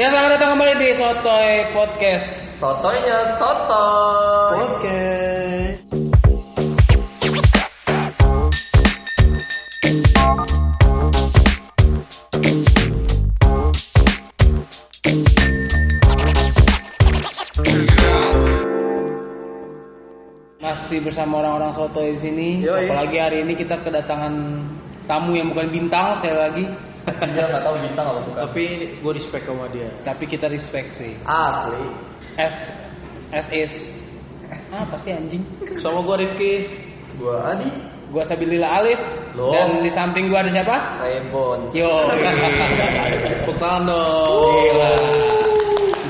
Ya selamat datang kembali di Sotoy Podcast. Sotoynya sotoy. Oke. Masih bersama orang-orang Sotoy di sini. Yoi. Apalagi hari ini kita kedatangan tamu yang bukan bintang sekali lagi, Dia nggak tahu bintang apa bukan. Tapi gue respect sama dia. tapi kita respect sih. Asli. S S is apa sih anjing? Sama gue Rifki. Gua Adi. Gua Sabilillah Alif Loh. dan di samping gua ada siapa? Rainbow. Yo. Tepuk tangan dong. Gila.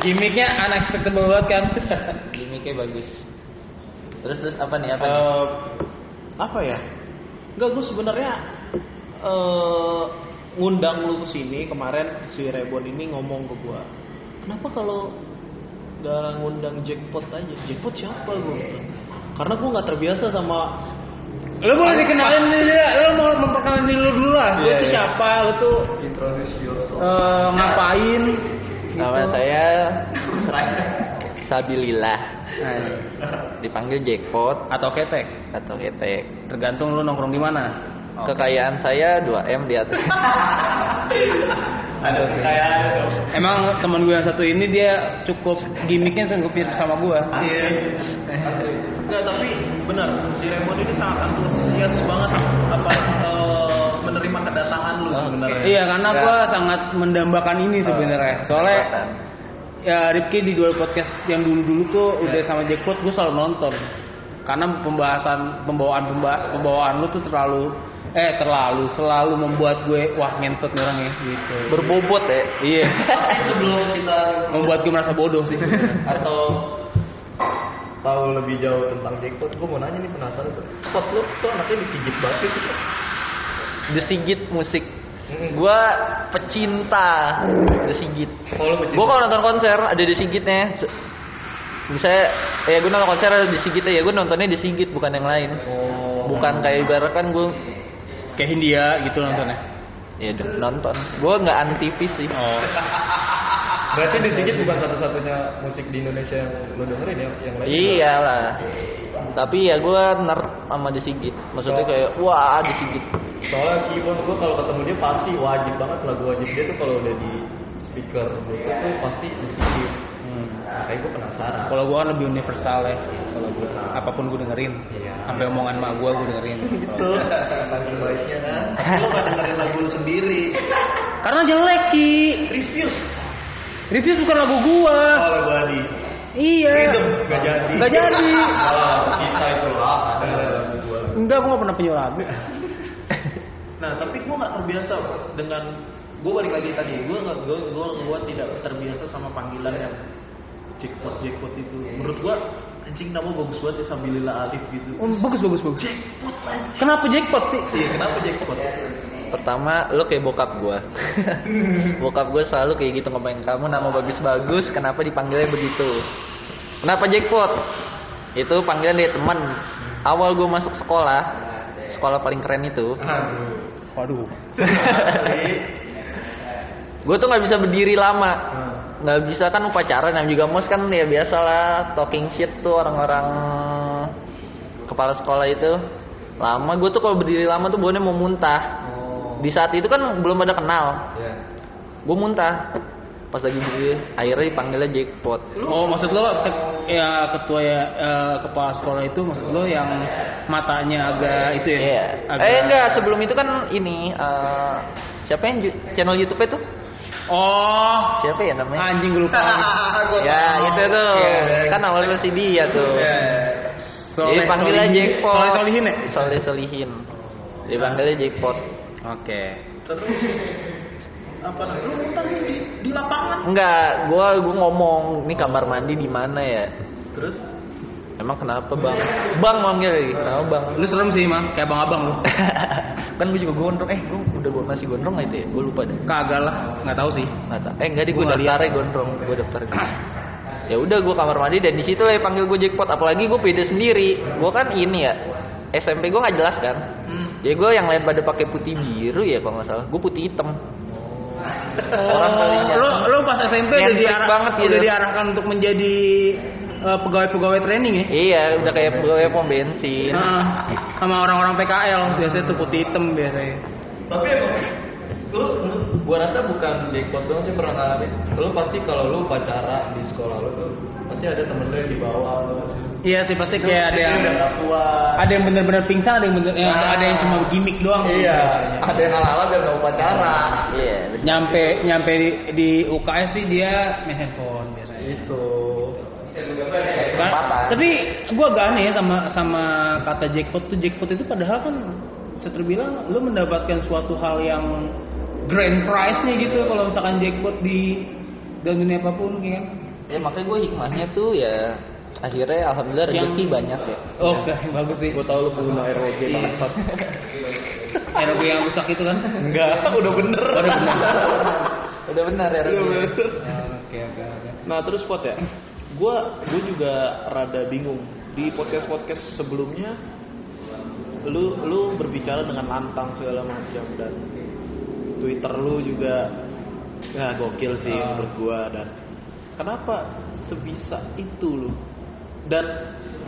Gimiknya unexpectable banget kan? Gimiknya bagus. Terus terus apa nih apa? nih? Eh, apa ya? Enggak, gue sebenarnya eh ngundang lu ke sini kemarin si Rebon ini ngomong ke gua. Kenapa kalau nggak ngundang jackpot aja? Jackpot siapa gue? Karena gue nggak terbiasa sama Lu boleh dikenalin dulu ya, lu mau memperkenalkan diri lu dulu lah. Lu Iya, tuh iya. siapa? Lu tuh Introduce yourself. eh, ngapain? Nama Gitu. saya Sabilillah. Dipanggil jackpot atau ketek, atau ketek. tergantung lu nongkrong di mana. Kekayaan saya 2M di atas. Ada Emang teman gue yang satu ini dia cukup gimmicknya cukup mirip sama gue. Enggak, tapi benar si Raymond ini sangat antusias banget apa eh, menerima kedatangan lu sebenarnya. Iya karena gue sangat mendambakan ini sebenarnya. Soalnya ya Ripki di dua podcast yang dulu-dulu tuh udah sama Jackpot gue selalu nonton. Karena pembahasan pembawaan pemba- pembawaan lu tuh terlalu eh terlalu selalu membuat gue wah ngentot nih orangnya gitu. Berbobot ya. Iya. Sebelum kita membuat gue merasa bodoh sih. atau tahu lebih jauh tentang jackpot, gua mau nanya nih penasaran. Pot lu tuh anaknya disigit batu sih. Pot. Desigit musik. Gua pecinta Desigit. Oh. Gua kalau nonton konser ada Desigitnya. Se- Misalnya, ya gue nonton konser ada Desigitnya ya gue nontonnya Desigit bukan yang lain. Oh. Bukan kayak ibarat kan gue Kayak Hindia gitu nontonnya. ya udah nonton. Gue nggak anti sih. Oh. Berarti disigit bukan satu-satunya musik di Indonesia yang lu dengerin ya, yang lain. Iyalah. Tapi ya gue nerd sama Desigit. Maksudnya kayak wah Desigit. Soalnya keyboard gua kalau ketemu dia pasti wajib banget lagu wajib dia tuh kalau udah di speaker Bluetooth tuh pasti disigit. Hmm. Makanya gua penasaran. Kalau gue kan lebih universal ya. Kalau gue apa pun gue dengerin. Iya. Sampai omongan mak gue gue dengerin. Gitu. Saking baiknya kan. Lu gak dengerin lagu lu sendiri. Karena jelek ki. Refuse. Review bukan lagu gua. Oh, lagu Adi. Iya. Freedom gak jadi. Gak jadi. Kalau kita itu lah lagu. Enggak, gua gak pernah punya lagu. Nah, tapi gue nggak terbiasa dengan gue balik lagi tadi. Gue gue gue gue tidak terbiasa sama panggilan yang jackpot jackpot itu. Menurut gue anjing nama bagus banget ya Sabilillah Alif gitu. Oh, bagus bagus bagus. Kenapa jackpot sih? Iya, kenapa jackpot? Pertama, lo kayak bokap gue. bokap gue selalu kayak gitu ngomongin kamu nama bagus-bagus, kenapa dipanggilnya begitu? Kenapa jackpot? Itu panggilan dari teman. Awal gue masuk sekolah, sekolah paling keren itu, Aduh. Waduh. gue tuh nggak bisa berdiri lama. Nggak bisa kan upacara, namanya juga mos kan ya biasalah talking shit tuh orang-orang kepala sekolah itu. Lama gue tuh kalau berdiri lama tuh baunya mau muntah. Oh. Di saat itu kan belum ada kenal. Ya. gue muntah pas lagi berdiri akhirnya dipanggilnya jackpot Oh, maksud lo ke- ya ketua ya eh, kepala sekolah itu maksud lo yang matanya agak itu ya? Iya. Agak... eh enggak sebelum itu kan ini eh, siapa yang channel YouTube itu Oh, siapa ya namanya? Anjing gue lupa. ya itu tuh Iya. kan awalnya si dia tuh. Soleh, jadi panggilnya jackpot. Soleh Solihin ya? Soleh Solihin. Dipanggilnya jackpot. Oke. Terus apa namanya? Lu di, di lapangan. enggak gua gua ngomong ini kamar mandi di mana ya? Terus? Emang kenapa bang? Bang manggil lagi. Kenapa bang? Lu serem sih, Mang. Kayak abang-abang lu. kan gue juga gondrong. Eh gue udah gue masih gondrong nggak itu ya gue lupa deh. Kagak lah, nggak tahu sih. nggak tahu. Eh enggak di Gua gue daftarnya gondrong gue daftar ya udah gue kamar mandi dan di situ lah yang panggil gue jackpot. Apalagi gue pede sendiri. Gue kan ini ya SMP gue nggak jelas kan? Hmm. jadi gue yang lain pada pakai putih biru ya kalau nggak salah. Gue putih hitam. Orang paling lo lo pas SMP udah, diarah, banget gitu. udah diarahkan untuk menjadi eh, pegawai-pegawai training ya? Iya, udah kayak pegawai pom bensin. Heeh. sama orang-orang PKL biasanya tuh putih hitam biasanya Tapi emang lu, lu gua rasa bukan jackpot doang sih pernah ngalamin. Lu pasti kalau lu pacara di sekolah lu tuh pasti ada temen lu yang dibawa lu sih. iya sih pasti kayak ada yang ada yang bener-bener pingsan ada yang bener yang Nah. ada yang cuma gimmick doang Iya, ada yang ala-ala biar nggak upacara. Iya. nyampe nyampe di, di UKS sih dia main handphone biasanya Itu. Kan- tapi gue agak aneh ya sama sama kata jackpot tuh jackpot itu padahal kan saya terbilang lu mendapatkan suatu hal yang grand prize nya gitu kalau misalkan jackpot di dalam dunia apa pun ya kan Ya makanya gue hikmahnya tuh ya akhirnya alhamdulillah Yang- rezeki banyak ya. oke bagus sih Gua tahu lu pengguna ROG bangsat. ROG yang rusak itu kan Enggak, udah bener. Oh, udah bener. Udah benar ya. Rezeki. bener. oke oke oke Nah terus pot ya, gue gue juga rada bingung di podcast podcast sebelumnya, lu lu berbicara dengan lantang segala macam dan Twitter lu juga ya gokil sih Ah. menurut gua dan kenapa sebisa itu lu? Dan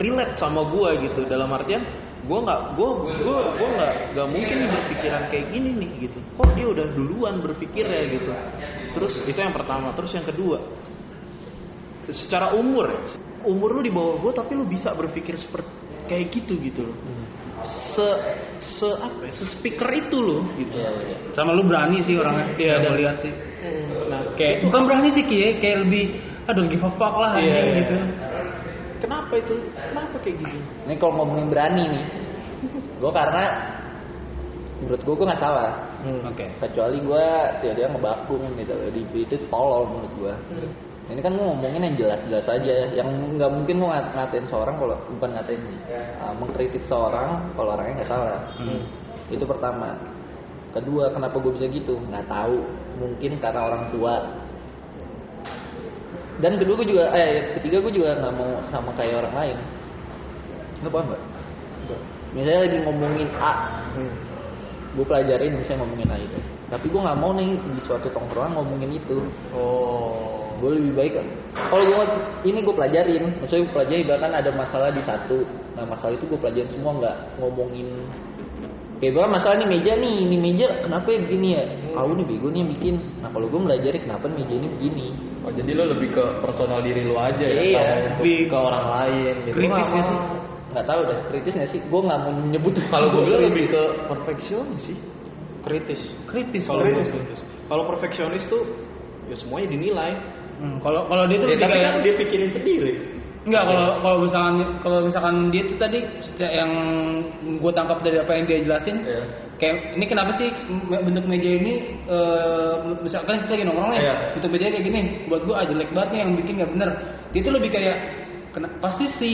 relate sama gua gitu dalam artian gua nggak gua gua gua nggak nggak mungkin berpikiran kayak gini nih gitu. Kok dia udah duluan berpikirnya gitu? Terus itu yang pertama terus yang kedua secara umur ya, umur lu di bawah gue tapi lu bisa berpikir seperti kayak gitu gitu loh. Se se apa ya, se speaker itu loh gitu. Iya, iya. sama lu berani sih orangnya dan- gue lihat sih. Nah kayak bukan berani sih Ki, ya, kayak lebih aduh give a fuck lah anjing iya. gitu. Kenapa itu? Kenapa kayak gitu? Ini kalau ngomongin berani nih, gue karena menurut gue gue nggak salah. oke. Kecuali gue ya dia ngebakung gitu. Loh. Di itu tolol menurut gue. Ini kan gue ngomongin yang jelas-jelas aja, yang nggak mungkin gue ngat- ngatain seorang kalau bukan ngatain, uh, mengkritik seorang kalau orangnya nggak salah. Hmm. Itu pertama. Kedua, kenapa gue bisa gitu? Nggak tahu. Mungkin karena orang tua. Dan kedua gue juga, eh ketiga gue juga nggak mau sama kayak orang lain. Nggak paham nggak? Misalnya lagi ngomongin A, gue pelajarin bisa ngomongin A itu. Tapi gue nggak mau nih di suatu tongkrongan ngomongin itu. oh Gue lebih baik kan. Kalau gue ini gue pelajarin, maksudnya gue pelajari bahkan ada masalah di satu. Nah masalah itu gue pelajarin semua nggak ngomongin Kayak bahkan masalah nih meja nih, ini meja kenapa ya begini ya? Aku nih bego nih yang bikin. Nah kalau gue pelajari kenapa meja ini begini. Oh, jadi lu lebih ke personal diri lu aja ya, Iya, lebih ke orang lain gitu. kritis ya sih? Nggak tahu deh, kritis nggak sih? Gue nggak mau nyebut. Kalau gue bilang kritis. lebih ke perfeksionis sih. kritis kritis kalau kritis. kritis kalau perfeksionis tuh ya semuanya dinilai Hmm, kalau kalau dia tuh Ya, tapi kan dia pikirin sendiri. Enggak, kalau kalau misalkan kalau misalkan dia tuh tadi yang gue tangkap dari apa yang dia jelasin, Iya. kayak ini kenapa sih bentuk meja ini eh, misalkan kita lagi nongkrong nih, Iya. bentuk meja kayak gini, buat gue ah jelek banget nih yang bikin nggak bener. Dia tuh lebih kayak kena, pasti si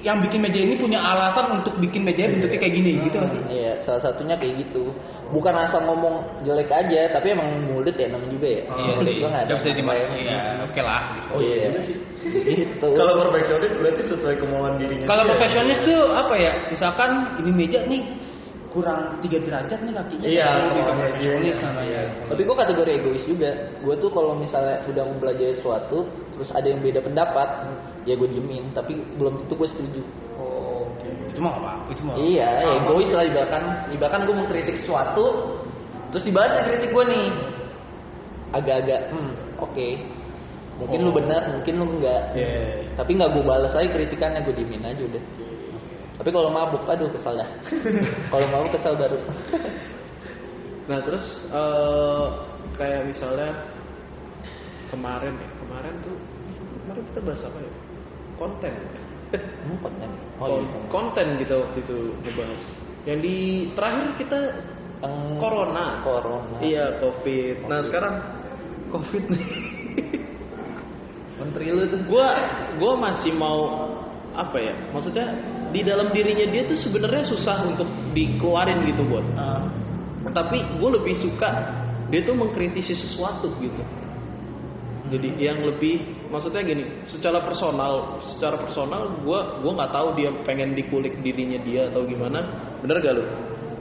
yang bikin meja ini punya alasan untuk bikin meja bentuknya kayak gini, gitu nggak sih? Iya, salah satunya kayak gitu. Bukan asal ngomong jelek aja, tapi emang mulut ya namanya juga ya. Iya sih, gua nggak ada. nggak bisa dimarahin. Iya, oke lah. Oh iya. iya sih. Gitu. Kalau perfeksionis berarti sesuai kemauan dirinya. Kalau profesionalis tuh apa ya? Misalkan ini meja nih kurang tiga derajat nih kakinya. Iya, gitu. dia. namanya. Tapi gue kategori egois juga. Gue tuh kalau misalnya udah mempelajari sesuatu, terus ada yang beda pendapat, ya gue diemin. Tapi belum tentu gue setuju. Oh, oke. Itu mah apa? Itu mah. Iya, ya egois lah ibaratkan. Ibaratkan gue mengkritik sesuatu, terus dibalasnya kritik gue nih. Agak-agak, hmm, oke. Mungkin lu Oh. benar, mungkin lu enggak. Iya. Tapi nggak gue balas aja kritikannya, gue diemin aja udah. Tapi kalau mabuk, aduh kesal dah. kalau mabuk kesal baru. Nah terus eh, kayak misalnya kemarin ya kemarin tuh kemarin kita bahas apa ya konten Hmm, konten. Oh, Kon- iya. konten gitu waktu itu ngebahas yang di terakhir kita Yang corona Corona. iya covid nah sekarang covid nih Menteri lu tuh. gua gua masih mau apa ya maksudnya di dalam dirinya dia tuh sebenarnya susah untuk dikeluarin gitu buat Ah. tapi gue lebih suka dia tuh mengkritisi sesuatu gitu jadi yang lebih maksudnya gini secara personal secara personal gue gua nggak tahu dia pengen dikulik dirinya dia atau gimana bener gak lu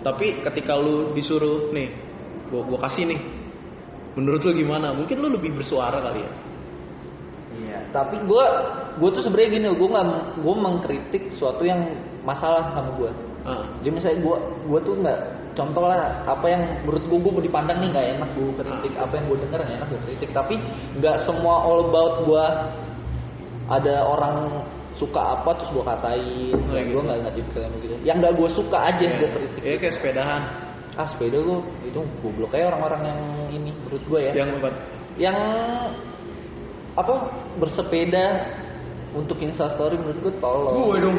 tapi ketika lu disuruh nih gue gua kasih nih Menurut lu gimana? Mungkin lu lebih bersuara kali ya. Iya. Tapi gue gue tuh sebenarnya gini, gue nggak gue mengkritik suatu yang masalah sama gue. Ah. Jadi misalnya gue gue tuh nggak contoh lah apa yang menurut gue gue mau dipandang nih nggak enak gue kritik apa yang gue denger nggak enak gue kritik tapi nggak semua all about gue ada orang suka apa terus gue katain Oh, gitu. gue nggak nggak tipikal yang begitu yang nggak gue suka aja gue kritik Iya kayak sepedahan. ah sepeda gue itu goblok kayak orang-orang yang ini menurut gue ya Yang yang apa bersepeda untuk instastory menurut gue tolong Gue dong.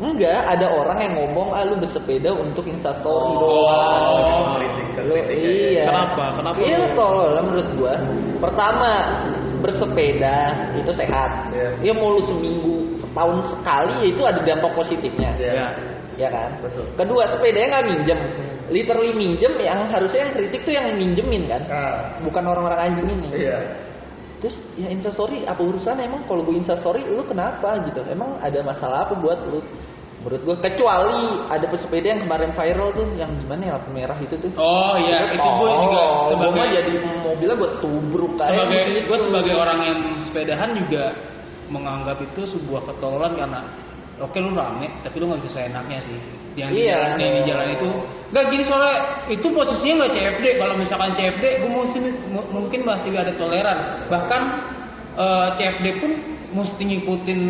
enggak ada orang yang ngomong ah lu bersepeda untuk instastory Oh, doang ke Lu- iya Kenapa? Kenapa iya lu? tolol lah menurut gua pertama bersepeda itu sehat Iya. ya mau lu seminggu setahun sekali ya itu ada dampak positifnya Iya. Ya. ya kan Betul. kedua sepedanya nggak minjem literally minjem yang harusnya yang kritik tuh yang minjemin kan Ah. bukan orang-orang anjing ini Iya. Terus ya instastory apa urusan emang kalau gue instastory lu kenapa gitu? Emang ada masalah apa buat lu? Menurut gue kecuali ada pesepeda yang kemarin viral tuh yang gimana ya lampu merah itu tuh. Oh iya, itu gue juga gue sebagai mah jadi mobilnya gue tubruk kayak sebagai gitu. gue sebagai orang yang sepedahan juga menganggap itu sebuah ketololan karena oke lu rame tapi lu nggak bisa seenaknya sih. Yang di Iya. jalan yang di jalan itu nggak gini soalnya itu posisinya nggak CFD kalau misalkan CFD gue mungkin mungkin masih ada toleran. Bahkan eh, CFD pun mesti ngikutin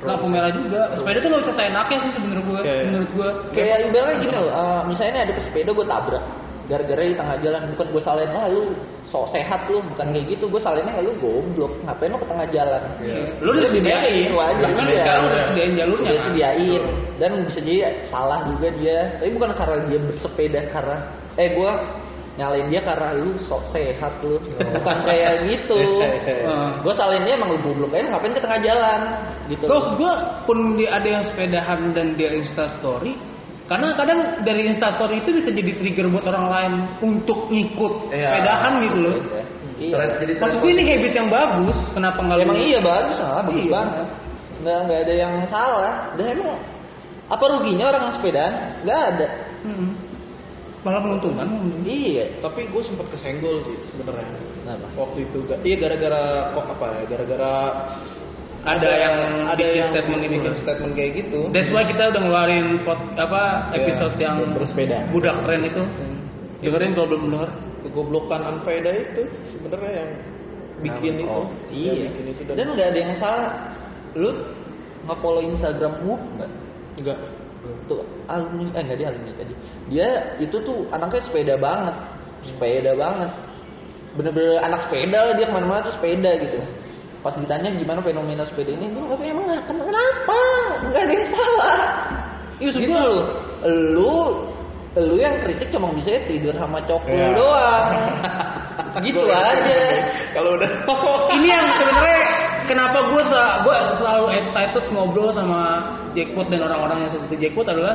lampu merah juga. Sepeda tuh nggak bisa seenaknya sih sebenarnya gue Oke. menurut gue Kayak ibaratnya gini loh, eh, misalnya ini ada pesepeda gue tabrak gara-gara di tengah jalan bukan gue salahin lah lu sok sehat lu bukan kayak gitu. Gue salahinnya lu goblok ngapain lu ke tengah jalan? Iya. lu udah disediain. bahkan Iya. sekarang udah disediain jalurnya. Udah kan? sediain dan bisa jadi salah juga dia. Tapi bukan karena dia bersepeda karena eh gua nyalain dia karena lu sok sehat lu. Bukan kayak gitu. Heeh. gua salahin dia emang lu goblok. Aja ngapain ke tengah jalan? Gitu. Terus gue pun dia ada yang sepedahan dan dia instastory karena kadang dari instastory itu bisa jadi trigger buat orang lain untuk ngikut Iya. sepedahan gitu loh. iya jadi tren Maksud gue ini habit yang bagus, kenapa nggak emang iya bagus salah bagus Iya. banget nggak nggak ada yang salah dan emang apa ruginya orang yang sepedaan nggak ada Hmm. Malah menguntungkan. iya Tapi gue sempat kesenggol sih sebenarnya. Kenapa? Waktu itu iya gara-gara kok apa ya? Gara-gara Ada yang ada bikin yang statement ini bikin kan. statement kayak gitu. That's why kita udah ngeluarin pot, apa Iya, episode yang bersepeda. budak tren itu. Dengerin kalau belum denger. Kegoblokan unfaedah itu sebenarnya yang bikin itu. Oh, Yang iya. bikin itu dan dan, nggak ada yang salah lu nge-follow Instagram Whoop nggak enggak tuh alumni eh nggak dia alumni tadi dia itu tuh anaknya sepeda banget sepeda banget bener-bener anak sepeda lah dia ke mana-mana tuh sepeda gitu pas ditanya gimana fenomena sepeda ini dia nggak emang kenapa? Nggak ada yang salah. Iya, gitu. lu. Lu lu yang kritik cuma bisa tidur sama cokul Iya. doang. Gitu aja. kalau udah. Ini yang sebenarnya kenapa gue gue selalu excited ngobrol sama Jackpot dan orang-orang yang seperti Jackpot adalah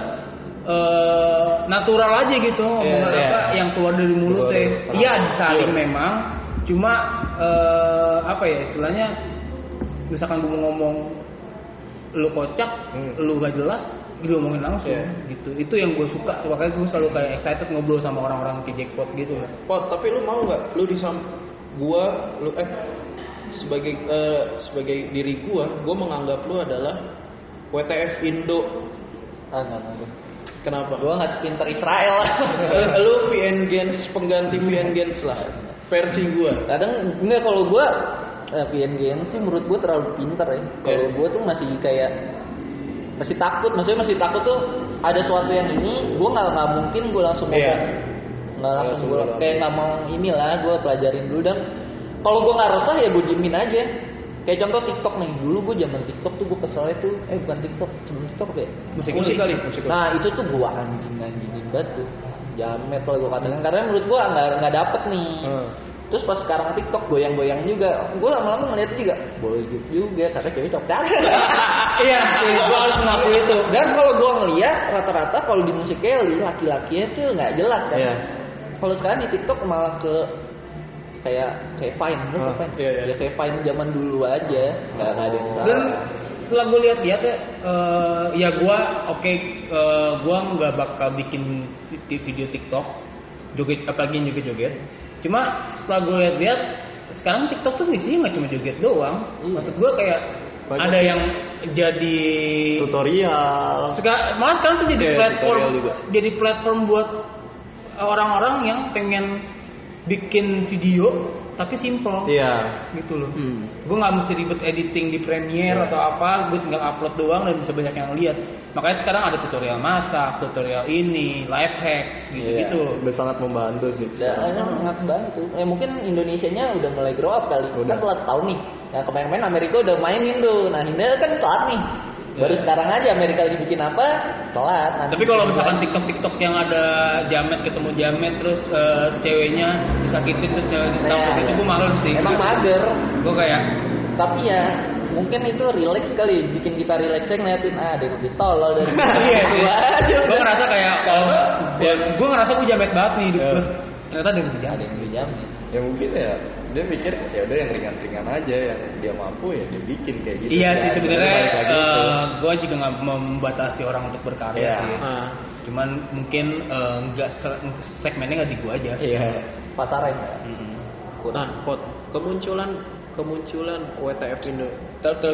eh, natural aja gitu. Omongan iya. apa yang keluar dari mulut teh dari- iya disaling memang cuma eh, apa ya istilahnya misalkan gue mau ngomong lu kocak Hmm. lu gak jelas diomongin langsung Iya. gitu. Itu yang gue suka. Makanya gue selalu kayak excited ngobrol sama orang-orang di Jackpot gitu. Pot, tapi lu mau nggak lu disam gua lu eh sebagai eh, sebagai diri gua gua menganggap lu adalah WTF Indo. Ah nggak mau kenapa? Gua nggak sepinter Israel. Lu VN Gens pengganti VN Gens lah versi gua kadang enggak kalau gua eh, VN sih menurut gua terlalu pinter ya kalau Iya. gua tuh masih kayak masih takut maksudnya masih takut tuh ada suatu yang ini gua nggak nggak mungkin gua langsung Iya. ngomong nggak langsung Langsung ngomong. kayak nggak mau inilah gua pelajarin dulu dan kalau gua nggak resah ya gua diemin aja kayak contoh TikTok nih dulu gua zaman TikTok tuh gua keselnya tuh eh bukan TikTok sebelum TikTok ya musik musik kali musik. Nah itu tuh gua anjing anjingin banget tuh. Jamet lah gua katakan karena menurut gua nggak nggak dapet nih. Hmm. Terus pas sekarang TikTok goyang-goyang juga, gua lama-lama ngeliat juga boleh gitu juga karena cewek cocok. iya gue harus mengakui itu Dan kalau gua ngeliat rata-rata kalau di musik Kelly laki-lakinya tuh nggak jelas kan. Iya. Kalau sekarang di TikTok malah ke kayak kayak Vine, lu tau Ah, Vine? iya, iya. Ya kayak Vine zaman dulu aja, nggak nggak ada yang salah. dan setelah gue lihat-lihat ya eh, ya gue oke eh, gue nggak bakal bikin vi- video TikTok joget apalagi yang joget-joget. Cuma setelah gue lihat-lihat sekarang TikTok tuh isinya nggak cuma joget doang. Maksud gue kayak Banyak ada yang jadi tutorial. Seka- malah sekarang tuh jadi Iya, platform juga. jadi platform buat orang-orang yang pengen bikin video tapi simple. Iya. Gitu loh. Hmm. gue nggak mesti ribet editing di Premiere atau apa gue tinggal upload doang dan bisa banyak yang lihat makanya sekarang ada tutorial masak tutorial ini life hacks gitu gitu udah sangat membantu sih Ya, sangat bantu. Eh mungkin Indonesianya udah mulai grow up kali. Kita telat tahu nih. Yang kemarin-kemarin Amerika udah main Indo. Nah Indo kan telat nih. Baru sekarang aja Amerika lagi bikin apa? Telat. Nanti tapi kalau misalkan. TikTok TikTok yang ada jamet ketemu jamet terus eh, ceweknya disakitin terus cewek ditangkap Nah, itu gue malu sih Emang mager. gue kayak Tapi ya mungkin itu relax kali. Bikin kita relaxnya ngeliatin ah ada yang lebih tolol dari iya aja. gue ngerasa kayak kalau gue ngerasa gue jamet banget nih hidup Iya. gue ternyata ada yang lebih ada jamet yang lebih jamin. ya mungkin ya dia mikir ya udah yang ringan-ringan aja yang dia mampu ya dia bikin kayak gitu Iya Ya, sih sebenarnya balik lagi itu. gue juga nggak membatasi orang untuk berkarya Iya. sih. nah Cuman mungkin eh, nggak se- segmennya nggak di gue aja. iya Pasaran. Mm-mm. nah pot kemunculan kemunculan WTF Indo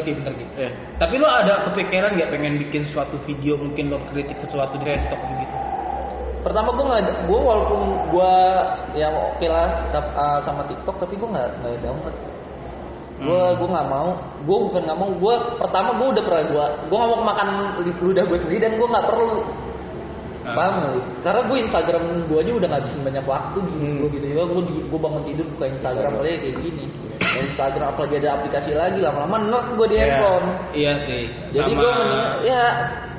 Ki, bentar Ki. eh Tapi lo ada kepikiran nggak pengen bikin suatu video mungkin lo kritik sesuatu di TikTok gitu? Pertama gue nggak, gue walaupun gue yang oke lah uh, sama TikTok, tapi gue nggak nggak download. Gue Hmm. gue nggak mau, gue bukan nggak mau. Gue pertama gue udah pernah gue, gue nggak mau makan ludah gue sendiri dan gue nggak perlu. Ah. Paham lu? Karena gue Instagram gue aja udah ngabisin banyak waktu di Hmm. gue gitu. Gue gue gue bangun tidur buka Instagram aja kayak gini. Instagram apalagi ada aplikasi lagi lama-lama nerd gue di Iya. handphone. Iya sih. Jadi gue mendingan ya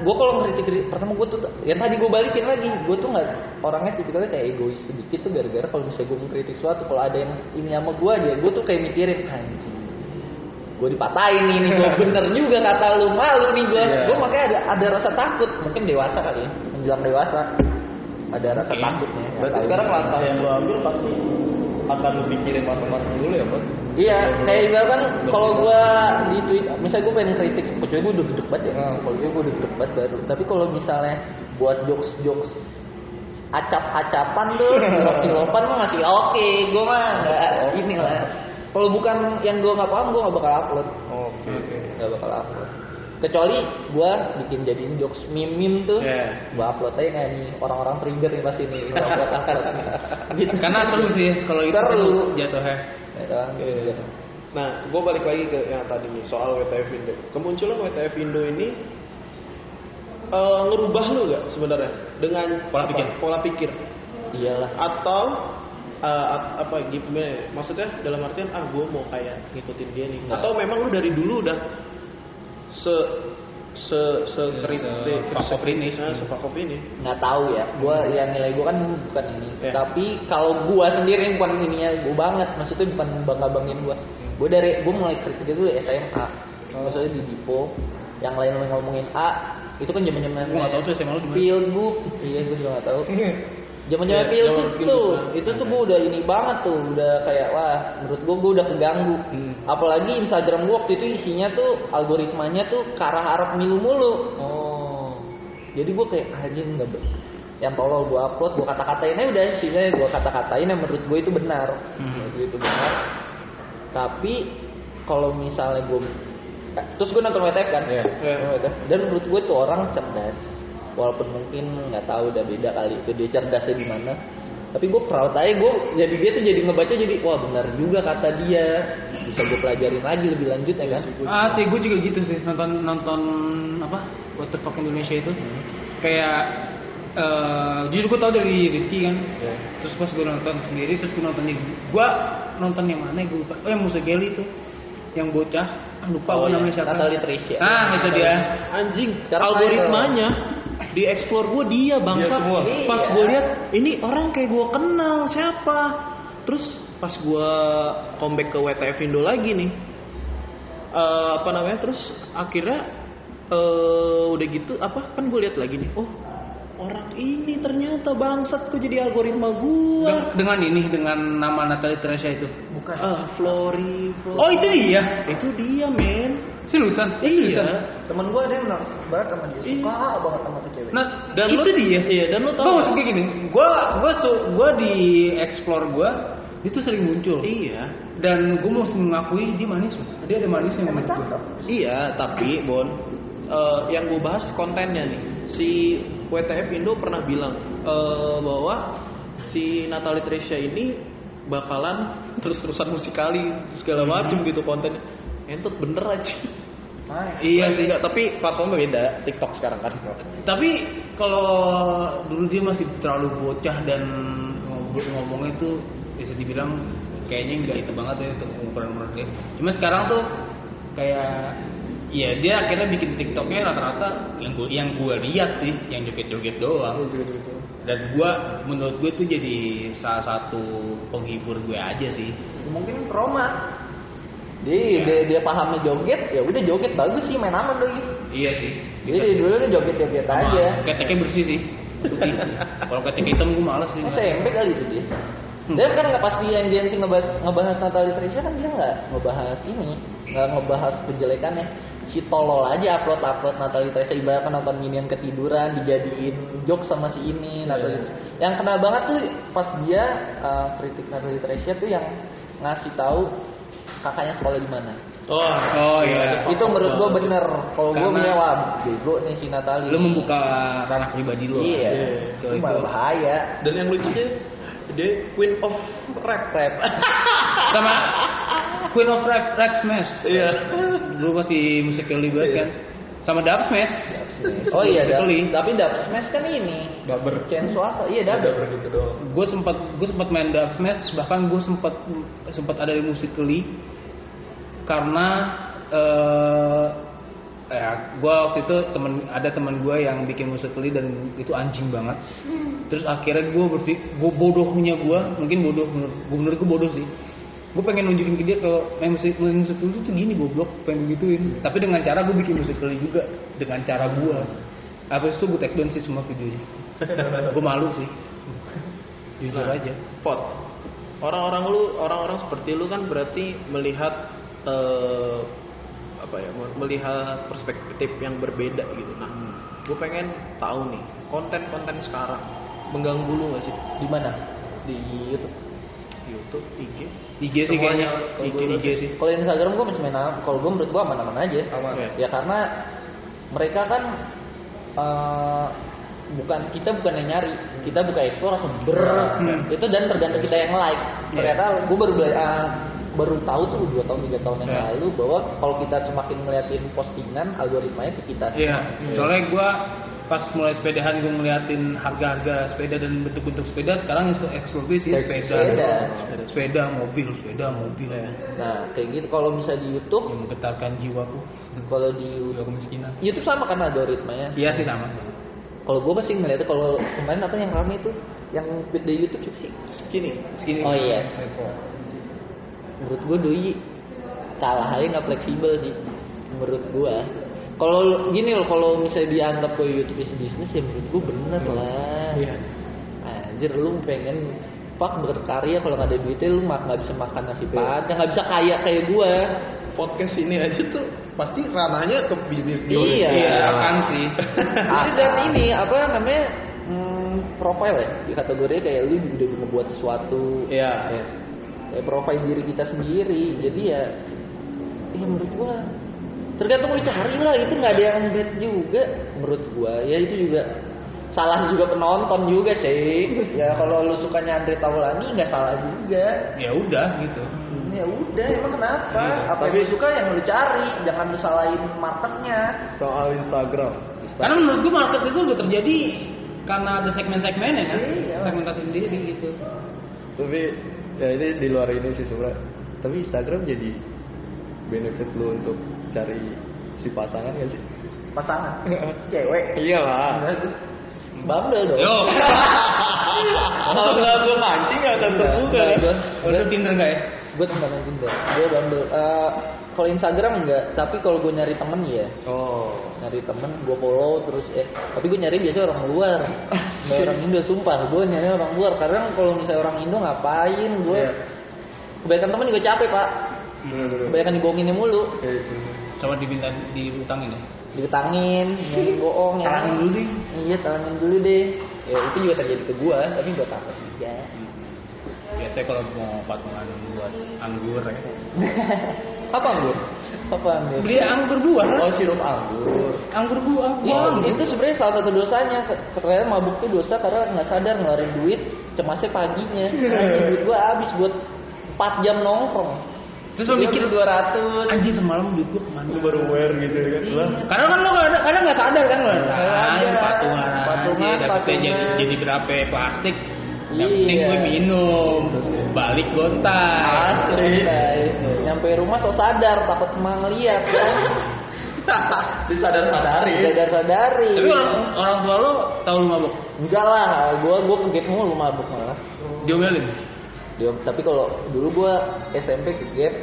gue kalau ngeritik pertama gue tuh yang tadi gue balikin lagi gue tuh nggak orangnya tipikalnya kayak egois sedikit tuh gara-gara kalau misalnya gue mengkritik suatu kalau ada yang ini sama gue aja gue tuh kayak mikirin anjing gue dipatahin nih, ini gue bener juga kata lu malu nih gue Iya. gue makanya ada ada rasa takut mungkin dewasa kali ya menjelang dewasa ada rasa Oke. takutnya berarti sekarang langkah yang lo ambil pasti akan lu pikirin matang-matang dulu ya Bang? Iya, kayak misalkan kalau gua di tweet, misalnya gua pengen kritik, kecuali gua udah gede banget ya. Hmm. Kalau gua udah gede banget baru. Tapi kalau misalnya buat jokes jokes acap-acapan tuh, cilok-cilokan mah masih oke. Gua mah nggak ini lah. Kalau bukan yang gua nggak paham, gua nggak bakal upload. oke oke Nggak bakal upload. Kecuali gua bikin jadiin jokes meme-meme tuh, Iya. gua upload aja nggak nih orang-orang trigger nih pasti nih gua buat upload. gitu. Karena seru sih kalau itu Seru. seru jatuhnya. Ya, doang. Iya. Nah, gue balik lagi ke yang tadi nih soal WTF Indo. Kemunculan WTF Indo ini eh, ngerubah lu gak sebenarnya dengan Pola apa? pikir. Pola pikir Iyalah. atau eh, at- apa gimana? ya? Maksudnya dalam artian ah gue mau kayak ngikutin dia nih. Nggak. Atau memang lu dari dulu udah se se se kritik Fakop ini. Nah, sefakop ini. nggak tahu ya gua ya nilai gua kan bukan ini Ya. tapi kalau gua sendiri bukan ininya gua banget maksudnya bukan bangga banggain gua gua dari gua mulai kritik itu SMA maksudnya di Dipo yang lain ngomongin A itu kan zaman zaman Gua nggak tahu tuh SMA lu di mana. Pilgub iya gua juga nggak tahu zaman zaman Ya, tuh nah. itu tuh gua udah ini banget tuh udah kayak wah menurut gua gua udah keganggu Hmm. apalagi Instagram gua waktu itu isinya tuh algoritmanya tuh ke arah arah milu mulu Oh. jadi gue kayak anjing nggak ber- yang tolol gue upload gue kata-katain aja udah sisanya gue kata-katain yang menurut gue itu benar Hmm. menurut gue itu benar tapi kalau misalnya gue terus gue nonton WTF kan Iya. Nonton WTF. dan menurut gue tuh orang cerdas walaupun mungkin nggak tahu udah beda kali itu dia cerdasnya di mana. Tapi gue proud aja gue jadi dia tuh jadi ngebaca jadi wah benar juga kata dia. Bisa gue pelajarin lagi lebih lanjut ya kan? Ah sih, gue juga gitu sih nonton nonton apa fuck Indonesia itu. Kayak eh jujur gue tau dari Rizky kan. Iya. terus pas gue nonton sendiri terus gue nonton di gue nonton yang mana gue lupa. Oh yang Musa Geli itu yang bocah. Ah, lupa Oh, gue iya. namanya siapa. Natalie Trisha. ah itu dia. Anjing, algoritmanya di explore gue dia bangsa. Dia. Pas gue lihat ini orang kayak gue kenal siapa. Terus pas gue comeback ke WTF Indo lagi nih, eh, apa namanya? Terus akhirnya eh, udah gitu apa? Kan gue lihat lagi nih, oh orang ini ternyata bangsat kok jadi algoritma gue. Den- dengan ini dengan nama Natalie Tresya itu bukan Ah, Flori, Flori. oh itu dia itu dia men. Seriusan Iya. temen gue ada yang menang berat sama dia Iya. suka banget sama tuh cewek nah Dan itu lu- dia Iya, dan lu tahu Gue nggak? maksud kayak gini, gue gue su gue di explore gue Itu sering muncul. Iya. Dan gue mesti mengakui dia manis. Dia ada manisnya menurut gue. Iya, tapi Bon, eh, yang gue bahas kontennya nih. Si WTF Indo pernah bilang eh, bahwa si Natalie Tresya ini bakalan terus-terusan musikali segala macem gitu kontennya. Entut bener aja. Iya sih. Enggak, tapi platformnya beda. TikTok sekarang kan. Tapi kalau dulu dia masih terlalu bocah dan ngobrol ngomongnya tuh bisa dibilang kayaknya nggak itu banget ya untuk ukuran umur dia. Cuma sekarang tuh kayak ya dia akhirnya bikin TikToknya rata-rata yang gue yang gue lihat sih yang joget-joget doang. Dan gue menurut gue tuh jadi salah satu penghibur gue aja sih. Mungkin Roma. Dia, dia, dia pahamnya joget, ya udah joget bagus sih main aman doi. Iya sih. Jadi dulu dia joget-joget Sama aja. Keteknya bersih sih. Kalau ketek hitam gue males sih. SMP kali itu dia. Dia kan nggak pas dia yang dia ngebahas, ngebahas Natalie Trisha kan dia nggak ngebahas ini, nggak ngebahas kejelekannya. Si tolol aja upload upload Natalie Trisha ibaratkan nonton minion ketiduran dijadiin joke sama si ini Natalie. Yang kena banget tuh pas dia uh, kritik Natalie Trisha tuh yang ngasih tahu kakaknya sekolah di mana. Oh, Oh iya. Itu menurut gua bener. Kalau gua Karena- menyewa bego nih si Natalie. Lu membuka ranah pribadi lu. Iya. Itu- Itu bahaya. Dan yang lucunya dia queen of rap. Rap. sama Queen of Rap Rex Smash. Iya. Dulu masih musically banget kan. Sama Dub Smash. Oh iya, dap, Sekali. tapi dap smash kan ini. Daber. Chain swasta, iya dap. Daber gitu doang. Gue sempat gue sempat main Dub Smash bahkan gue sempat sempat ada di musically karena eh ya gue waktu itu temen ada teman gue yang bikin musically dan itu anjing banget terus akhirnya gue berpikir gue bodohnya gue mungkin bodoh menurut gue bodoh sih gue pengen nunjukin ke dia kalau main musik main musically itu tuh gini goblok pengen gituin tapi dengan cara gue bikin musically juga dengan cara gue habis itu gue take down sih semua videonya gue malu sih jujur Nah, aja Pot. Orang-orang lu, orang-orang seperti lu kan berarti melihat eh, apa ya? Melihat perspektif yang berbeda gitu. Nah, gue pengen tahu nih konten-konten sekarang mengganggu lu gak sih? Di mana? Di YouTube. YouTube, IG. IG sih kayaknya Semuanya, IG, IG sih Kalau Instagram gue masih main. Kalau gue menurut gue aman-aman aja. Aman. Iya. Ya karena mereka kan eh, bukan kita bukan yang nyari, kita buka explore langsung ber Hmm. itu dan tergantung kita yang like. Iya. Ternyata gue baru eh, baru tahu tuh dua tahun tiga tahun yang Iya. lalu bahwa kalau kita semakin ngeliatin postingan algoritmanya ke kita. Iya, soalnya gue pas mulai sepedahan gue ngeliatin harga-harga sepeda dan bentuk-bentuk sepeda sekarang itu gue sih sepeda. Sepeda. sepeda, mobil, sepeda, mobil. Nah kayak gitu kalau bisa di YouTube, Yang menggetarkan jiwaku, kalau di jiwa kemiskinan. YouTube sama kan algoritmanya. Iya sih sama. Kalau gue pasti ngeliatnya kalau kemarin apa yang rame itu yang feed di YouTube sih? Skinny. Segini. Oh iya. Menurut gue doi kalah aja nggak fleksibel sih. Menurut gue. Kalau gini loh, kalau misalnya dianggap ke YouTube is bisnis ya menurut gue bener lah. Iya. Anjir lu pengen fuck berkarya kalau nggak ada duitnya lu mak nggak bisa makan nasi padang nggak bisa kaya kayak gue. Podcast ini aja tuh pasti ranahnya ke bisnis Iya. Iya, akan sih. Ini dan ini apa namanya hmm, profile ya di kategori kayak lu udah ngebuat sesuatu Iya. kayak profile diri kita sendiri jadi ya ya menurut gua tergantung lu cari lah itu nggak ada yang bad juga menurut gua ya itu juga salah juga penonton juga sih ya kalau lu sukanya Andre Taulani nggak salah juga ya udah gitu. ya udah emang kenapa Iya, apa yang lu suka yang lu cari jangan lu salahin marketnya Soal Instagram. Karena menurut gue market itu udah terjadi karena ada segmen-segmennya kan, Iya. segmentasi sendiri gitu. Tapi ya ini di luar ini sih sebenarnya. Tapi Instagram jadi benefit lu untuk cari si pasangan gak sih? pasangan cewek Iyalah. Bumble dong Yo, Kalau nggak gue mancing nggak akan terbuka. udah Tinder nggak ya? gue temen Tinder gue Bumble Eh, kalau Instagram enggak tapi kalau gue nyari temen ya Oh. nyari temen gue follow terus eh tapi gue nyari biasanya orang luar nggak orang Indo sumpah gue nyari orang luar karena kalau misalnya orang Indo ngapain gue Iya. kebanyakan temen juga capek pak Bener-bener. kebanyakan dibohonginnya mulu Kayak gitu. Coba diminta diutangin ya. diketangin yang bohong ya Talangin dulu deh. iya talangin dulu deh ya itu juga terjadi ke gue tapi gue takut juga Biasa biasanya kalau mau patungan buat anggur ya. Apa anggur? Apa anggur? Beli anggur buah. Oh sirup anggur. Anggur buah. Iya, Wah, itu sebenarnya salah satu dosanya. Ternyata mabuk tuh dosa karena nggak sadar ngeluarin duit, cemasnya paginya. Nanti duit gua habis buat 4 jam nongkrong. Terus lo mikir 200. anjing semalam duit gue ke mana? Baru aware gitu kan. Iya. Karena kan lo kadang kadang nggak sadar kan lo. Sadar. patungan, Patungan, aja, dapetnya patungan. jadi jadi berapa plastik. Yang penting Iya. gue minum, balik gontai. Asli. Nyampe rumah so sadar takut emang ngeliat kan. Disadar-sadari. Sadar-sadari. Tapi orang, orang tua lo tahu lu mabuk? Enggak lah, gua gua ke gap mulu mabuk malah. Diomelin? Dia, tapi kalau dulu gua SMP ke gap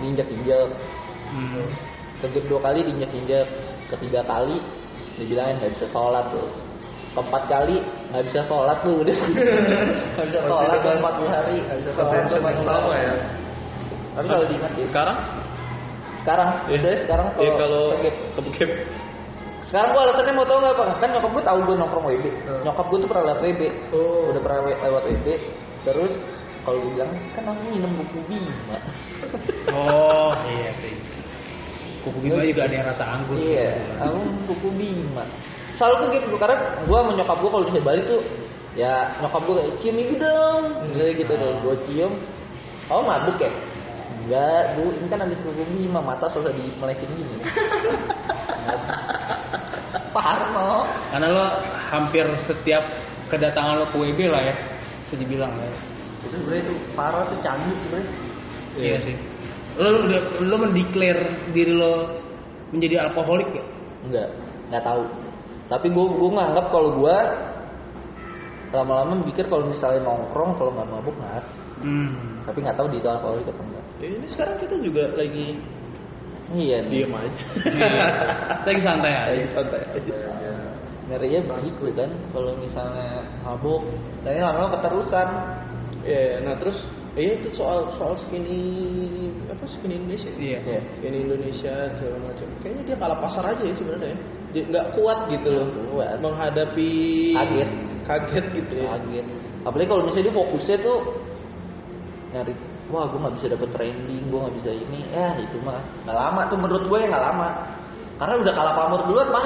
diinjak-injak. Hmm. Ke gap dua kali diinjak-injak. Ketiga kali dibilangin nggak bisa sholat tuh. Keempat kali nggak bisa sholat tuh udah. Nggak bisa sholat tuh empat puluh hari. Nggak bisa sholat empat puluh ya. Tapi kalau diingat ya. Sekarang? Sekarang, Iya. udah sekarang Iya kalau kalau ke gap kebukep. Sekarang gua alasannya mau tau nggak apa? Kan nyokap gua tahu gua nongkrong WB. Hmm. Nyokap gua tuh pernah lewat WB. Oh. Udah pernah lewat WB. Terus kalau gua bilang kan aku minum buku bima. Oh iya sih. Kuku bima juga ada yang rasa anggur sih. iya, aku minum buku bima. Selalu tuh gitu karena gua sama nyokap gua kalau misalnya balik tuh ya nyokap gua kayak cium ibu dong. Misalnya gitu deh, gua cium. Oh mabuk ya? Enggak, bu, ini kan habis buku bima, mata susah dimelekin gini. Parno. Karena lo hampir setiap kedatangan lo ke WB lah ya, bisa dibilang ya. Itu sebenarnya itu parah tuh canggih sebenarnya. Iya sih. Lo udah lo mendeklar diri lo menjadi alkoholik ya? Enggak, nggak tahu. Tapi gue gue nganggap kalau gue lama-lama mikir kalau misalnya nongkrong kalau nggak mabuk nggak. Hmm. Tapi nggak tahu di itu alkoholik apa enggak. Ya, ini sekarang kita juga lagi Iya nih. diem aja. Iya. Lagi santai aja. Lagi santai aja. Ngerinya begitu kan kalau misalnya mabuk. Dan ini lama-lama keterusan. Ya, nah terus Iya itu soal soal skinny apa skinny Indonesia. Iya. Iya. Skinny Indonesia segala macam. Kayaknya dia kalah pasar aja ya sebenarnya. ya. Dia nggak kuat gitu loh Kuat. menghadapi Kaget. kaget gitu ya. Kaget. Apalagi kalau misalnya dia fokusnya tuh nyari wah gue nggak bisa dapet trending gue nggak bisa ini ya itu mah nggak lama tuh menurut gue ya nggak lama karena udah kalah pamor duluan pak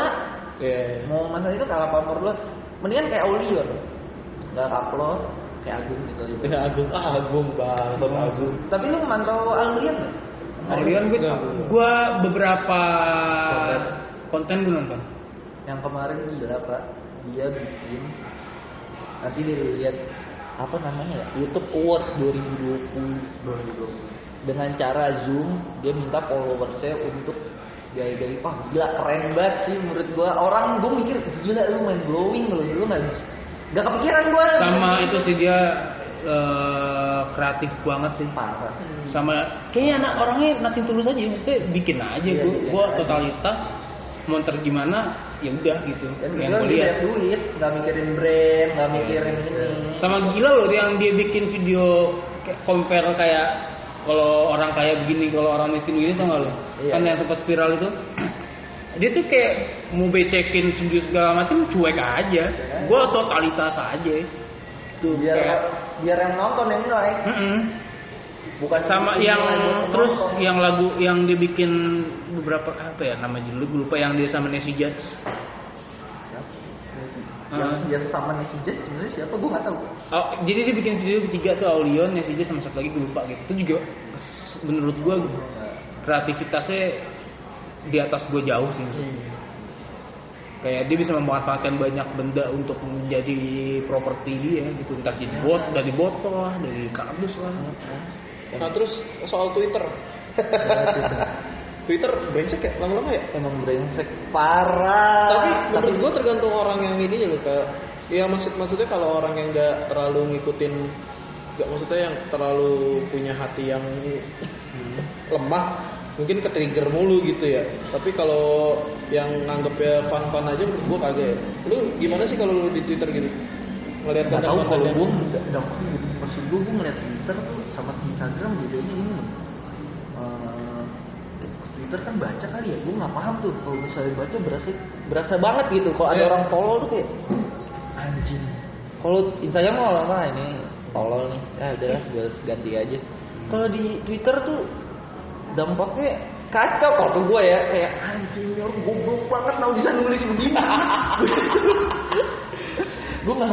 Iya. mau masalah itu kalah pamor duluan mendingan kayak Aulion nggak upload kayak Agung gitu Ya Agung, ah Agung banget Agung. tapi lu mantau nggak? Aulion gue, gue beberapa konten. gue nonton. yang kemarin gila pak dia bikin nanti dia lihat apa namanya ya? YouTube Award 2020 dengan cara zoom dia minta followersnya untuk gaya-gaya wah gila keren banget sih menurut gua. Orang gua mikir gila lu main glowing lu lu nggak bisa nggak kepikiran gua Sama itu sih dia eh, kreatif banget sih. parah Sama kayaknya anak orangnya nating tulus aja, maksudnya bikin aja Iya, gue, iya. gue totalitas mau ntar gimana ya udah gitu. dan yang gue lihat. duit nggak mikirin brand nggak mikirin ini Sama gila loh yang dia bikin video compare kayak kalau orang kaya begini, kalau orang miskin begini tau gak lo? Iya. Kan yang sempat viral itu. Dia tuh kayak mau becekin video segala macam cuek aja. Gue totalitas aja. Tuh biar kayak biar yang nonton yang nilai Mm-mm. bukan sama yang nilai terus penonton. yang lagu yang dia bikin beberapa apa ya nama judulnya gue lupa yang dia sama Nancy Judge yang biasa sama Nancy Jet sebenarnya siapa gue nggak tahu oh, jadi dia bikin video bertiga tuh Aulion Nancy Judge sama satu lagi gue lupa gitu itu juga menurut gue kreativitasnya di atas gue jauh sih. Kayak dia bisa memanfaatkan banyak benda untuk menjadi properti dia gitu. Entah jadi bot dari botol lah dari kardus lah. Nah terus soal Twitter. Twitter. Brengsek ya? Lama-lama ya. emang brengsek. Parah. Tapi menurut gua tergantung orang yang ini loh kayak ya maksud maksudnya kalau orang yang nggak terlalu ngikutin nggak maksudnya yang terlalu punya hati yang lemah mungkin ke trigger mulu gitu ya. Tapi kalau yang nganggep ya fun-fun aja menurut gua kagak ya. Lu gimana sih kalau lu di twitter gitu? Ngeliat nggak tahu kalau yang gue nggak nggak maksud gue gue ngeliat Twitter tuh sama Instagram bedanya ini. Loh. Eh, Twitter kan baca kali ya. Gue nggak paham tuh kalau misalnya baca berasa berasa banget gitu. Kalau ada Iya. orang follow tuh kayak anjing. Kalau Instagram mau lama ini tolol nih. Ah udahlah gue ganti aja. Kalau di Twitter tuh dampaknya kacau kalau gue ya kayak anjing orang goblok banget tau bisa nulis begini? Gue nggak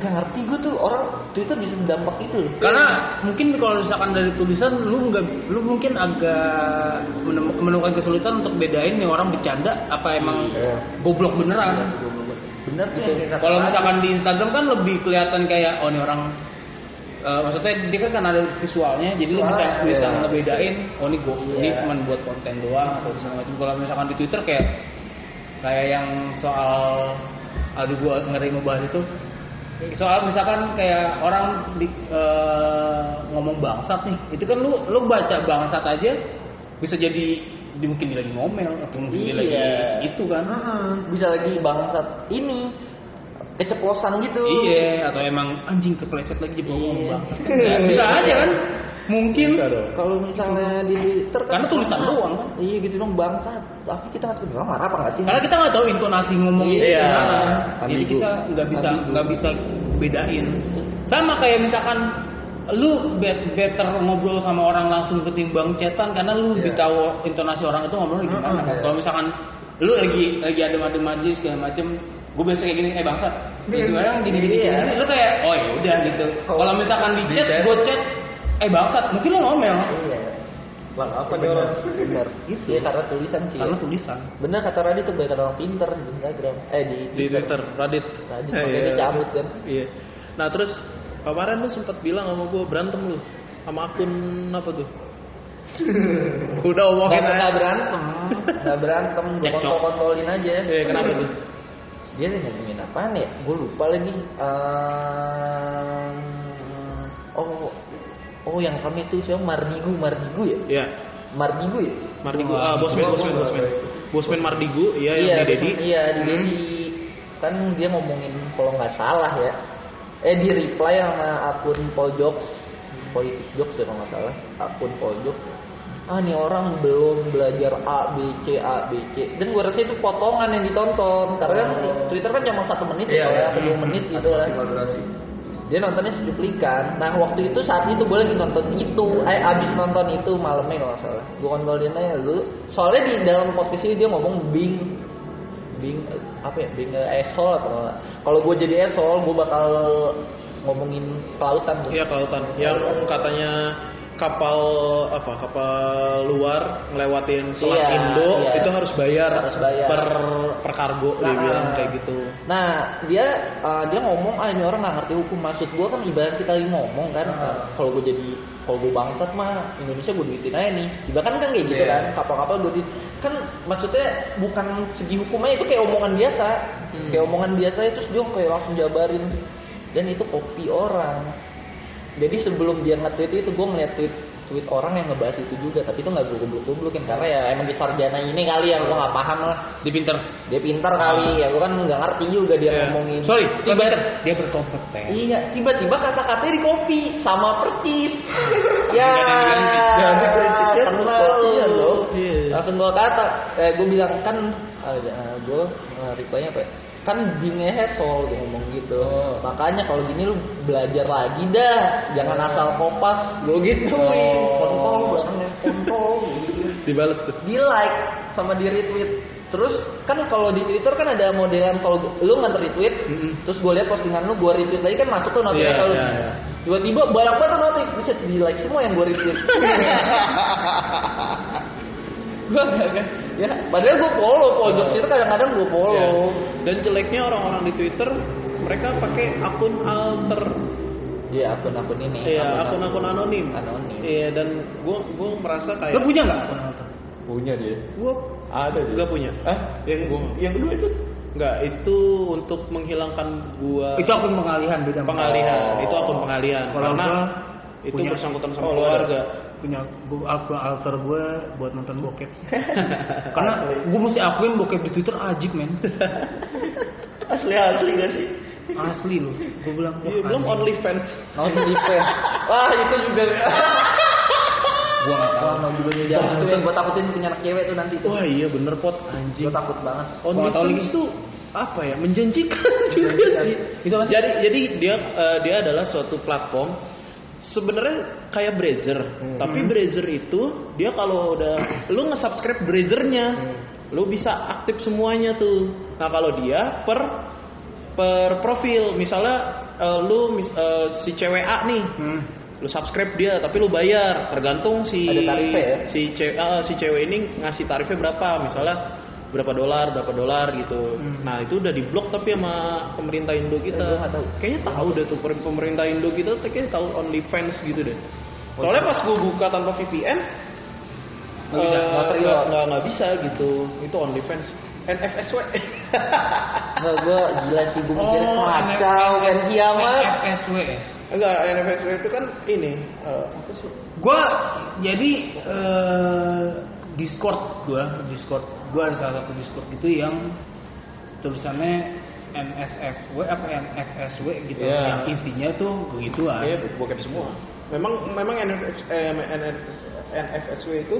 nggak ngerti gue tuh orang Twitter bisa dampak itu loh. Karena mungkin kalau misalkan dari tulisan lu nggak lu mungkin agak menem- menemukan kesulitan untuk bedain nih orang bercanda apa emang Iya. goblok beneran. bener tuh kata Kalau misalkan di Instagram kan lebih kelihatan kayak oh ini orang eh, maksudnya dia kan karena ada visualnya jadi lu bisa Visual, bisa iya. ngebedain oh ini gue ini Iya. cuma buat konten doang atau segala macam. Kalau misalkan di Twitter kayak kayak yang soal aduh gua ngeri ngebahas itu soal misalkan kayak orang di, eh, ngomong bangsat nih itu kan lu lu baca bangsat aja bisa jadi di, mungkin dia lagi ngomel atau mungkin dia lagi Iya. itu kan bisa lagi bangsat ini keceplosan gitu iya atau emang anjing kepleset lagi jadi ngomong Iya. bangsat kan bisa aja kan mungkin kalau misalnya di Twitter kan Karena tulisan doang kan. iya gitu dong bangsat tapi kita nggak tahu marah apa nggak sih karena kita nggak tahu intonasi ngomong Iya. gimana jadi Ambigu. kita nggak bisa nggak bisa bedain sama kayak misalkan lu bet, better ngobrol sama orang langsung ketimbang chatan karena lu lebih Iya. tahu intonasi orang itu ngobrol gimana Mm-mm. kalau misalkan lu lagi lagi adem-adem aja segala macem gue biasa kayak gini eh bangsat terus orang gini gini Iya. gini. Lu kayak oh ya udah gitu. Kalau misalkan di chat chat. gue chat eh bangsat mungkin lu ngomel. Iya. Bang, apa nih orang? bener. Itu ya karena tulisan sih karena ya. tulisan. Bener kata Radit tuh banyak orang pinter di Instagram. Eh di di Twitter. Radit. Radit Eh, makanya iya. cabut kan? Iya. Nah terus kemarin lu sempat bilang sama gue berantem lu sama akun apa tuh? Udah omongin aja. berantem. Nggak berantem gue Cekcok. kontrol kontrolin aja. Eh kenapa tuh dia nih ngomongin apaan ya? Gue lupa lagi. Ehm, oh oh yang kami tuh siapa? Mardigu Mardigu ya? Ya Mardigu ya? Mardigu ah bosman bosman bosman bosman. Mardigu iya yang iya di Dedi iya di Hmm. Dedi kan dia ngomongin kalau nggak salah ya eh di reply sama akun Poljoks politik jokes ya kalau nggak salah. Akun Poljoks ah nih orang belum belajar A B C A B C. Dan gue rasa itu potongan yang ditonton. Karena kan Twitter kan cuma satu menit Iya, ya iya. atau dua menit gitu lah Maksimal durasi. dia nontonnya secuplikan nah waktu itu saat itu gue lagi nonton itu. Eh abis nonton itu malamnya kalau salah. Gue kontrolin aja lu. Soalnya di dalam podcast ini dia ngomong bing. Bing apa ya? Bing eh, esol atau kalau gue jadi esol gue bakal ngomongin kelautan. Iya kelautan. Yang katanya kapal apa kapal luar ngelewatin selat Iya, Indo iya. itu harus bayar, Harus bayar. per per kargo dia Nah. bilang kayak gitu. Nah dia uh, dia ngomong ah ini orang nggak ngerti hukum maksud gue kan ibarat kita lagi ngomong kan uh, kalau gue jadi kalau gue bangsat mah Indonesia gue duitin aja nih ibarat kan kan kayak gitu Iya. kan kapal-kapal gue duit kan maksudnya bukan segi hukumnya itu kayak omongan biasa kayak omongan biasa itu terus dia kayak langsung jabarin dan itu kopi orang jadi sebelum dia nge-tweet itu gue ngeliat tweet tweet orang yang ngebahas itu juga. Tapi itu nggak gue goblok-goblokin karena ya emang di sarjana ini kali yang gue nggak paham lah. Di pinter. Dia pintar kali ya gue kan nggak ngerti juga dia Iya. ngomongin. Sorry tiba dia bertompet teh iya tiba-tiba kata-katanya di kopi sama persis. Ya. kenal loh. Langsung gue kata eh gue bilang kan uh, gue uh, reply-nya apa ya? kan bingnya hesol dia ngomong gitu Oh. makanya kalau gini lu belajar lagi dah jangan asal kopas gue gitu Oh. kontol belakangnya kontol gitu Dibales tuh. di like sama di retweet terus kan kalau di Twitter kan ada modelan kalau lu nge retweet Mm-mm. terus gue lihat postingan lu gue retweet lagi kan masuk tuh notif Iya, lu iya, iya. tiba-tiba banyak banget notif bisa di like semua yang gue retweet gue gak kan ya padahal gue follow pojok situ kadang-kadang gue follow Ya. Dan jeleknya orang-orang di Twitter mereka pakai akun alter, Iya akun-akun ini iya akun-akun anonim. anonim Iya dan gue gue merasa lo kayak punya nggak Punya dia. gue Ada dia. gak punya. Hah? Yang Gua- yang kedua itu? Nggak itu untuk menghilangkan gua itu akun pengalihan beda pengalihan Oh. itu akun pengalihan Kalau karena itu bersangkutan sama Oh, lu keluarga. Punya alter gue buat nonton bokep. Karena gue mesti akuin bokep di twitter ajib men. Asli asli gak sih? asli loh. Gue bilang wah, Iya, belum anjing. OnlyFans. Only fans wah itu juga. Gua nggak tahu. Wah, mau juga jangan itu yang gue takutin punya anak cewek tuh nanti. Tuh Wah iya bener pot. Anjing. gue takut banget. OnlyFans lagi. tuh apa ya? Menjanjikan juga sih. Jadi jadi dia eh, dia adalah suatu platform sebenarnya kayak Brazzer, tapi Brazzer itu dia kalau udah lu nge-subscribe Brazzernya, lu bisa aktif semuanya tuh. Nah kalau dia per per profil, misalnya eh, lu mis- eh, si cewek A nih, Hmm. lu subscribe dia tapi lu bayar. Tergantung si Ada tarifnya ya? si cewek si cewek ini ngasih tarifnya berapa. Misalnya berapa dolar berapa dolar gitu. Nah itu udah diblok tapi sama pemerintah Indo kita. Eh, tahu. kayaknya tahu deh tuh pemerintah Indo kita kayaknya tahu OnlyFans gitu deh. Soalnya pas gua buka tanpa VPN Nggak bisa, eh, nggak terima. nggak bisa gitu. Itu OnlyFans NFSW Nggak, gue gila sih gue mikir kacau kan kiamat. FSW ya. enggak NFSW itu kan ini eh, apa sih? Gua jadi eh, Discord gua, Discord gua ada salah satu Discord gitu yang tulisannya NSFW apa NFSW gitu Iya. yang isinya tuh begituan. Iya, bokep semua. Memang memang NFS, eh, NF NFSW itu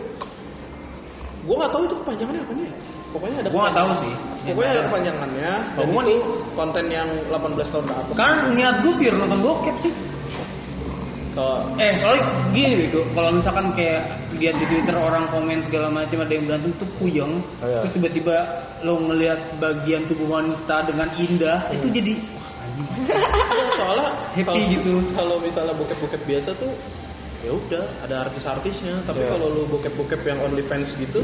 gua nggak tahu itu kepanjangannya apa nih. Pokoknya ada Gua nggak tahu sih. Pokoknya ada kepanjangannya. Pokoknya itu konten yang 18 tahun ke atas. Kan niat gua biar nonton bokep sih. Kalau Eh soalnya gini gitu, kalau misalkan kayak lihat di Twitter orang komen segala macam ada yang berantem tuh puyeng, Oh, iya. terus tiba-tiba lo ngelihat bagian tubuh wanita dengan indah, itu jadi wah, anjing. soalnya Happy kalau- gitu. Kalau misalnya bokep-bokep biasa tuh ya udah ada artis-artisnya. Tapi Iya. kalau lu bokep-bokep yang OnlyFans gitu,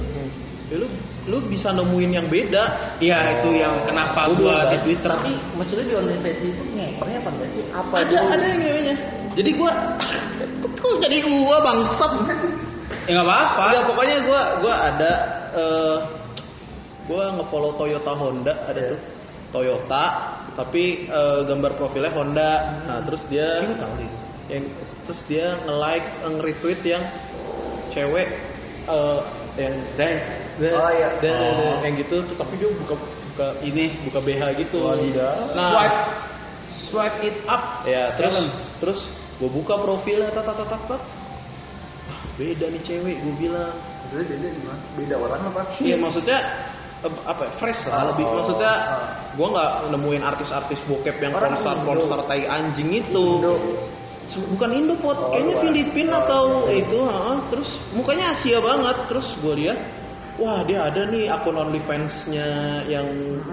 ya lu lu bisa nemuin yang beda. Iya itu yang kenapa Gua di. Twitter. Tapi maksudnya di OnlyFans itu ngepre apa sih? Apa Ada ada yang ngewenya. Jadi gua kok jadi gua bangsat. Ya nggak apa-apa. Ada pokoknya gua gua ada eh gua ngefollow Toyota Honda ada tuh. Toyota tapi eh, gambar profilnya Honda. Nah, terus dia yang terus dia nge-like, eh, nge-retweet yang cewek eh yang dan Oh, iya. dan Oh. yang gitu tuh, tapi dia buka buka Ini buka BH gitu. Wadidaw. Nah, swipe swipe it up. Ya, terus Challenge. terus gue buka profilnya tat tat tat tat. tat. Ah, beda nih cewek gue bilang. Maksudnya beda gimana? Beda orang apa? Iya, maksudnya eh, apa ya, fresh lah lebih Oh. maksudnya gue nggak nemuin artis-artis bokep yang Orang konser Indo. konser tai anjing itu Indo. Bukan Indo pot Oh, kayaknya. Filipina Oh, atau itu ha, terus mukanya Asia banget terus gue lihat wah dia ada nih akun OnlyFans-nya yang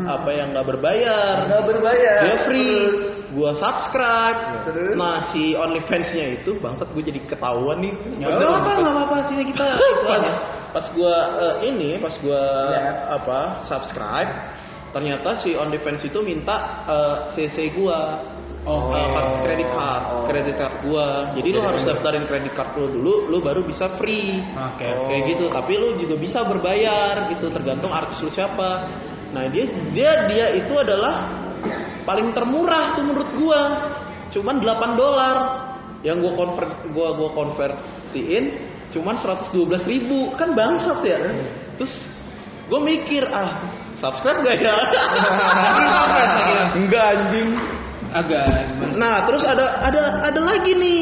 apa yang nggak berbayar Nggak berbayar. dia free Terus? Gua subscribe Terus? nah si OnlyFans-nya itu bangsat gue jadi ketahuan nih Ya nggak apa-apa, nggak apa-apa sini kita pas, aja. pas gua eh, ini pas gua Ya. apa subscribe ternyata si OnlyFans itu minta eh, CC gua Oh. Eh, kartu kredit card, Oh. kredit card gua. Jadi lu harus daftarin kredit card lu dulu, lu baru bisa free. Oke, Oh. oke. Kayak gitu. Tapi lu juga bisa berbayar gitu, tergantung artis lu siapa. Nah dia dia dia itu adalah paling termurah tuh menurut gua. Cuman 8 dolar. Yang gua convert gua gua konvertiin cuman 112 ribu kan bangsat ya. Terus gua mikir ah subscribe gak ya? Enggak anjing. Agak? Nah, terus ada ada ada lagi nih.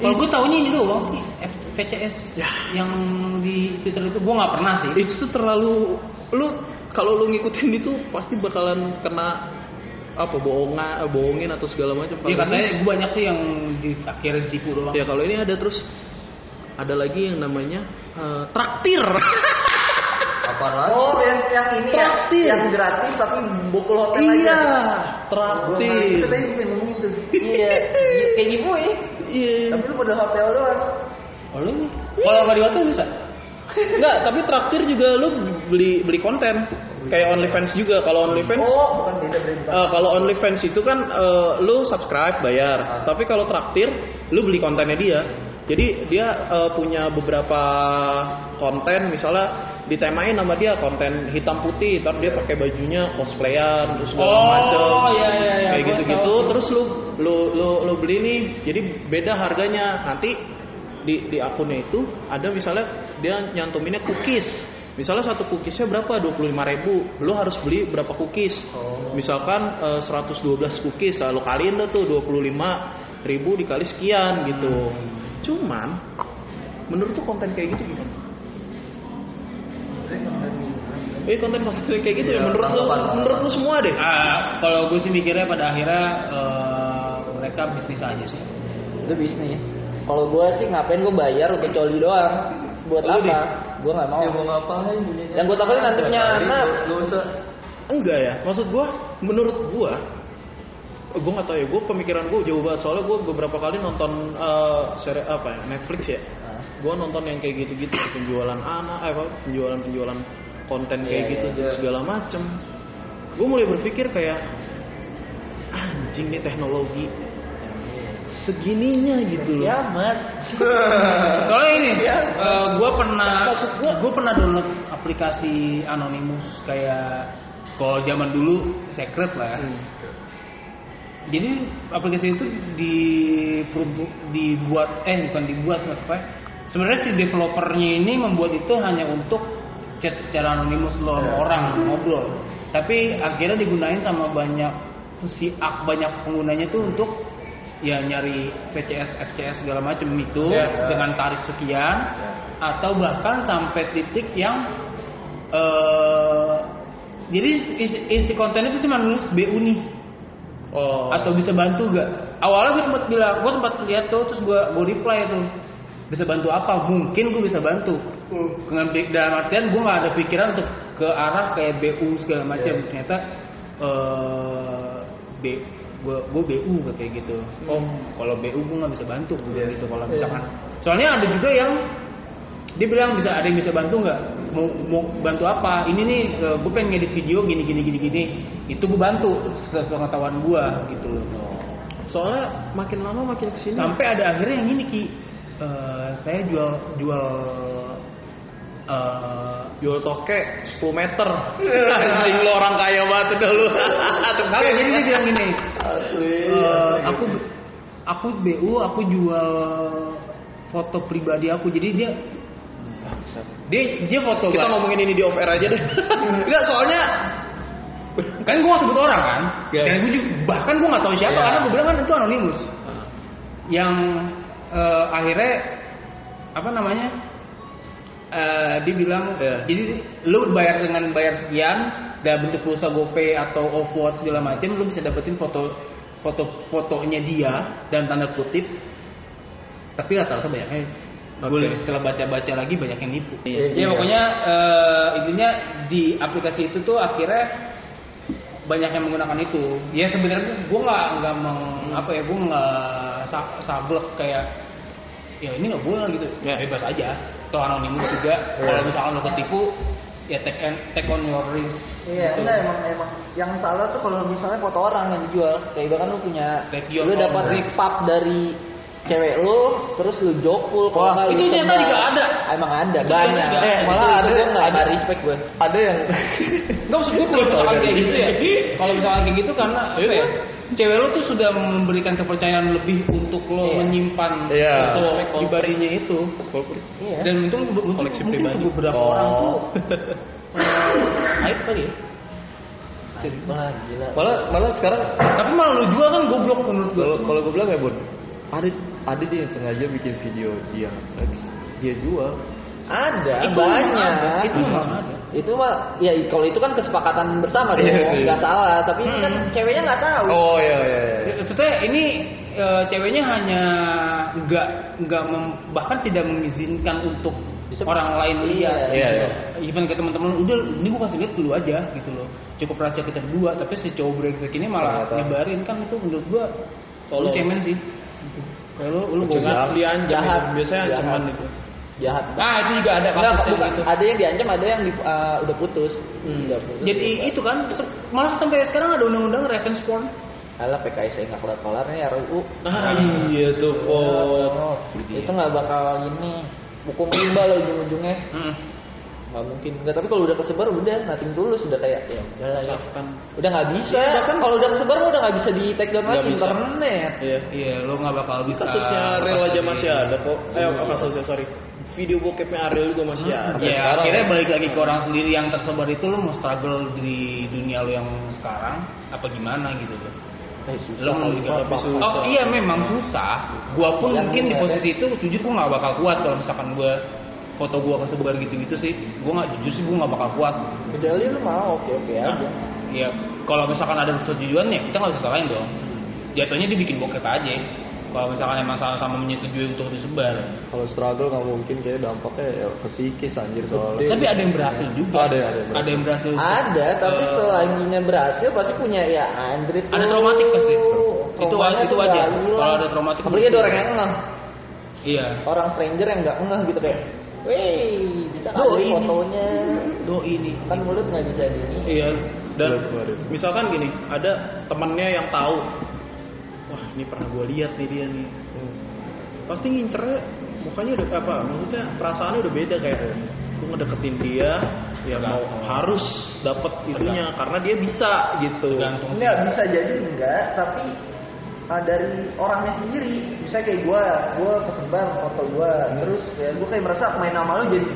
Kalau gue taunya ini doang sih, VCS yang di Twitter itu gue nggak pernah sih. Itu tuh terlalu lu kalau lu ngikutin itu pasti bakalan kena apa bohongan, eh, bohongin atau segala macam. Iya katanya ini- gue banyak sih yang di akhirnya ditipu doang. ya kalau ini ada terus ada lagi yang namanya eh, traktir. Apa lagi? Oh, yang yang ini ya, Traktir. yang gratis tapi bokul hotel aja. iya, ngerti. traktir. Itu tadi gue ngomongin tuh. Iya, kayak giveaway. Iya. Tapi itu pada hotel doang. Oh, lu? Kalau nggak di hotel bisa? Enggak, tapi traktir juga lu beli beli konten. Kayak OnlyFans juga. Kalau OnlyFans Oh, bukan beda beda. Eh, kalau OnlyFans itu kan eh, lu subscribe bayar, Ah. tapi kalau traktir lu beli kontennya dia. Jadi dia eh, punya beberapa konten, misalnya ditemain nama dia konten hitam putih, tapi dia pakai bajunya cosplayan terus segala Oh, macem. iya, iya, iya, kayak gitu-gitu. Terus lu lu lu lu beli nih, jadi beda harganya. Nanti di di akunnya itu ada misalnya dia nyantuminnya cookies. Misalnya satu cookiesnya berapa? 25.000 ribu. Lu harus beli berapa cookies? Misalkan eh, 112 cookies, lalu kaliin dah tuh 25 ribu dikali sekian gitu. Cuman, menurut tuh konten kayak gitu gimana? Eh konten-konten kayak gitu Iya, ya menurut lu tanggapan. menurut lu semua deh. Ah, kalau gue sih mikirnya pada akhirnya eh, mereka bisnis aja sih. Itu bisnis. Kalau gue sih ngapain gue bayar untuk coli doang? Buat Lu apa? Gue nggak mau. Ya mau ngapain? Yang gua takutin nanti punya anak. Gak usah. Enggak ya, maksud gua menurut gua gue nggak tahu ya, gue pemikiran gue jauh banget soalnya gue beberapa kali nonton eh seri apa ya Netflix ya, Ah. gue nonton yang kayak gitu-gitu penjualan anak, eh, apa penjualan penjualan konten kayak Iya, gitu iya. segala macem. Gue mulai berpikir kayak anjing nih teknologi segininya gitu loh. Kiamat. Soalnya ini, Iya. gue pernah, Maksud gua- gue pernah download aplikasi Anonymous kayak kalau zaman dulu secret lah. ya. Hmm. Jadi aplikasi itu di dibuat, eh bukan dibuat maksudnya. Sebenarnya si developernya ini membuat itu hanya untuk chat secara anonimus lo sama orang ngobrol. Tapi akhirnya digunain sama banyak si ak banyak penggunanya tuh untuk ya nyari VCS, FCS segala macam itu Ya. dengan tarif sekian atau bahkan sampai titik yang eh jadi isi, isi konten itu cuma nulis BU nih Oh. atau bisa bantu gak? Awalnya gue sempat bilang, gue sempat lihat tuh, terus gue gue reply tuh, bisa bantu apa? Mungkin gue bisa bantu. Dengan dalam artian gue nggak ada pikiran untuk ke arah kayak BU segala macam. Ternyata eh B gue gue BU kayak gitu. Oh, kalau BU gue nggak bisa bantu gue bilang gitu. Kalau misalkan, soalnya ada juga yang dia bilang bisa ada yang bisa bantu nggak? Mau mau bantu apa? Ini nih gue pengen ngedit video gini gini gini gini. Itu gue bantu sepengetahuan gue gitu loh. Soalnya makin lama makin ke sini. sampai ada akhirnya yang ini ki. Eh, saya jual jual eh jual toke 10 meter. Anjing lu orang kaya banget udah lu. kagak jadi dia bilang gini Asli. eh, aku aku bu aku jual foto pribadi aku jadi dia dia dia foto Kita ngomongin ini di off air aja deh. Enggak soalnya kan gue gak sebut orang kan Iya. dan gue juga bahkan gue nggak tahu siapa Iya. karena gue bilang kan itu anonimus yang eh, akhirnya apa namanya eh, dia bilang Iya. jadi lu bayar dengan bayar sekian dalam bentuk pulsa GoPay atau OVO segala macam lu bisa dapetin foto foto fotonya dia dan tanda kutip tapi rata-rata banyaknya gue Oke. setelah baca-baca lagi banyak yang nipu Iya. ya pokoknya eh, intinya di aplikasi itu tuh akhirnya banyak yang menggunakan itu ya sebenarnya gue nggak nggak meng apa ya gue nggak sa- sablek kayak ya ini nggak boleh gitu Ya. bebas aja atau anonimus juga kalau misalkan lo ketipu ya take, on- take on your risk Iya, gitu. enggak emang emang yang salah tuh kalau misalnya foto orang yang dijual. Kayak bahkan lu punya lu own dapat risk. pap dari cewek lu, terus lu jokul kalau nggak itu ternyata juga ada. Emang ada Itu banyak. Eh, malah Itu- ada itu gua nggak ada. ada respect gue. Ada yang Nggak maksud gue kalau misalkan kayak gitu ya kalau misalkan kayak gitu karena apa Iya. ya cewek lo tuh sudah memberikan kepercayaan lebih untuk lo Iya. menyimpan Iya. foto pribadinya itu Iya. dan itu untuk Koleksi mungkin pribadi. beberapa Oh. orang tuh aib kali ya Wah, gila. malah malah sekarang tapi malah lu jual kan goblok menurut gue kalau gue bilang ya bun ada ada dia yang sengaja bikin video dia seks dia jual Ada Itu banyak. ada, itu memang ada. Itu mah ya kalau itu kan kesepakatan bersama dong, Iya, iya. nggak salah. Tapi ini kan Hmm. ceweknya nggak tahu. oh iya iya, iya. Ya, Maksudnya ini eh, ceweknya hanya nggak nggak bahkan tidak mengizinkan untuk Bisa- orang lain lihat. Iya, iya. Even ke teman-teman udah ini gua kasih lihat dulu aja gitu loh. Cukup rahasia kita berdua, tapi si cowok brengsek ini malah Ternyata. nyebarin kan itu menurut gua lu cemen sih. Gitu. Kayak lu lu Jahat. itu. biasanya Jahat. ancaman itu Jahat. Ah, itu juga ada Enggak, bukan. gitu. Ada yang diancam, ada yang di- uh, udah putus. Udah putus. Jadi itu kan se- malah sampai sekarang ada undang-undang revenge porn. Alah PKS nggak kelar kelarnya ya RUU. ah iya tuh Oh, pot itu nggak bakal ini hukum rimba lah ujung-ujungnya Hmm. nggak mungkin nggak tapi kalau udah kesebar udah nating dulu sudah kayak ya udah lah ya udah nggak bisa bahkan kalau udah kesebar mah udah nggak bisa di take down lagi internet iya Iya, lu nggak bakal bisa. kasusnya Ariel aja masih ada kok eh Iya. kasusnya sorry video bokepnya Ariel juga masih ada. Ya, Sekarang. akhirnya ya. balik lagi ke orang sendiri yang tersebar itu lu mau struggle di dunia lu yang sekarang apa gimana gitu loh. eh, susah. Lo mau kalau juga tapi susah. Oh iya memang susah. Gua pun Yang mungkin di posisi itu jujur gua nggak bakal kuat kalau misalkan gua foto gua kesebar gitu-gitu sih. Gua nggak jujur sih gua nggak bakal kuat. Kecuali lu mau oke oke Nah, aja. ya kalau misalkan ada persetujuan ya kita nggak bisa salahin dong. Jatuhnya dia bikin bokep aja kalau misalkan emang sama-sama menyetujui untuk disebar Kalau struggle nggak mungkin kayak dampaknya ya ke psikis anjir soalnya. tapi ada yang berhasil juga Ada, ada yang berhasil. yang berhasil Ada, tapi Eh, selanjutnya berhasil pasti punya ya Andre tuh. Ada traumatik pasti. Itu itu hilang. Kalau ada traumatik, Apalagi ada orang yang ngeh. iya Orang stranger yang nggak ngeh gitu kayak, Wih, bisa ada ini. fotonya. doi ini Kan mulut nggak bisa gini. Iya. Dan waduh. misalkan gini, ada temennya yang tahu, wah ini pernah gue lihat nih dia nih. Pasti ngincernya mukanya udah apa? Maksudnya perasaannya udah beda kayak gue ngedeketin dia, ya mau harus dapet itunya karena dia bisa gitu. tergantung Enggak bisa jadi enggak, tapi uh, dari orangnya sendiri. Bisa kayak gua, gua kesebar foto gua, terus ya gua kayak merasa main nama lu jadi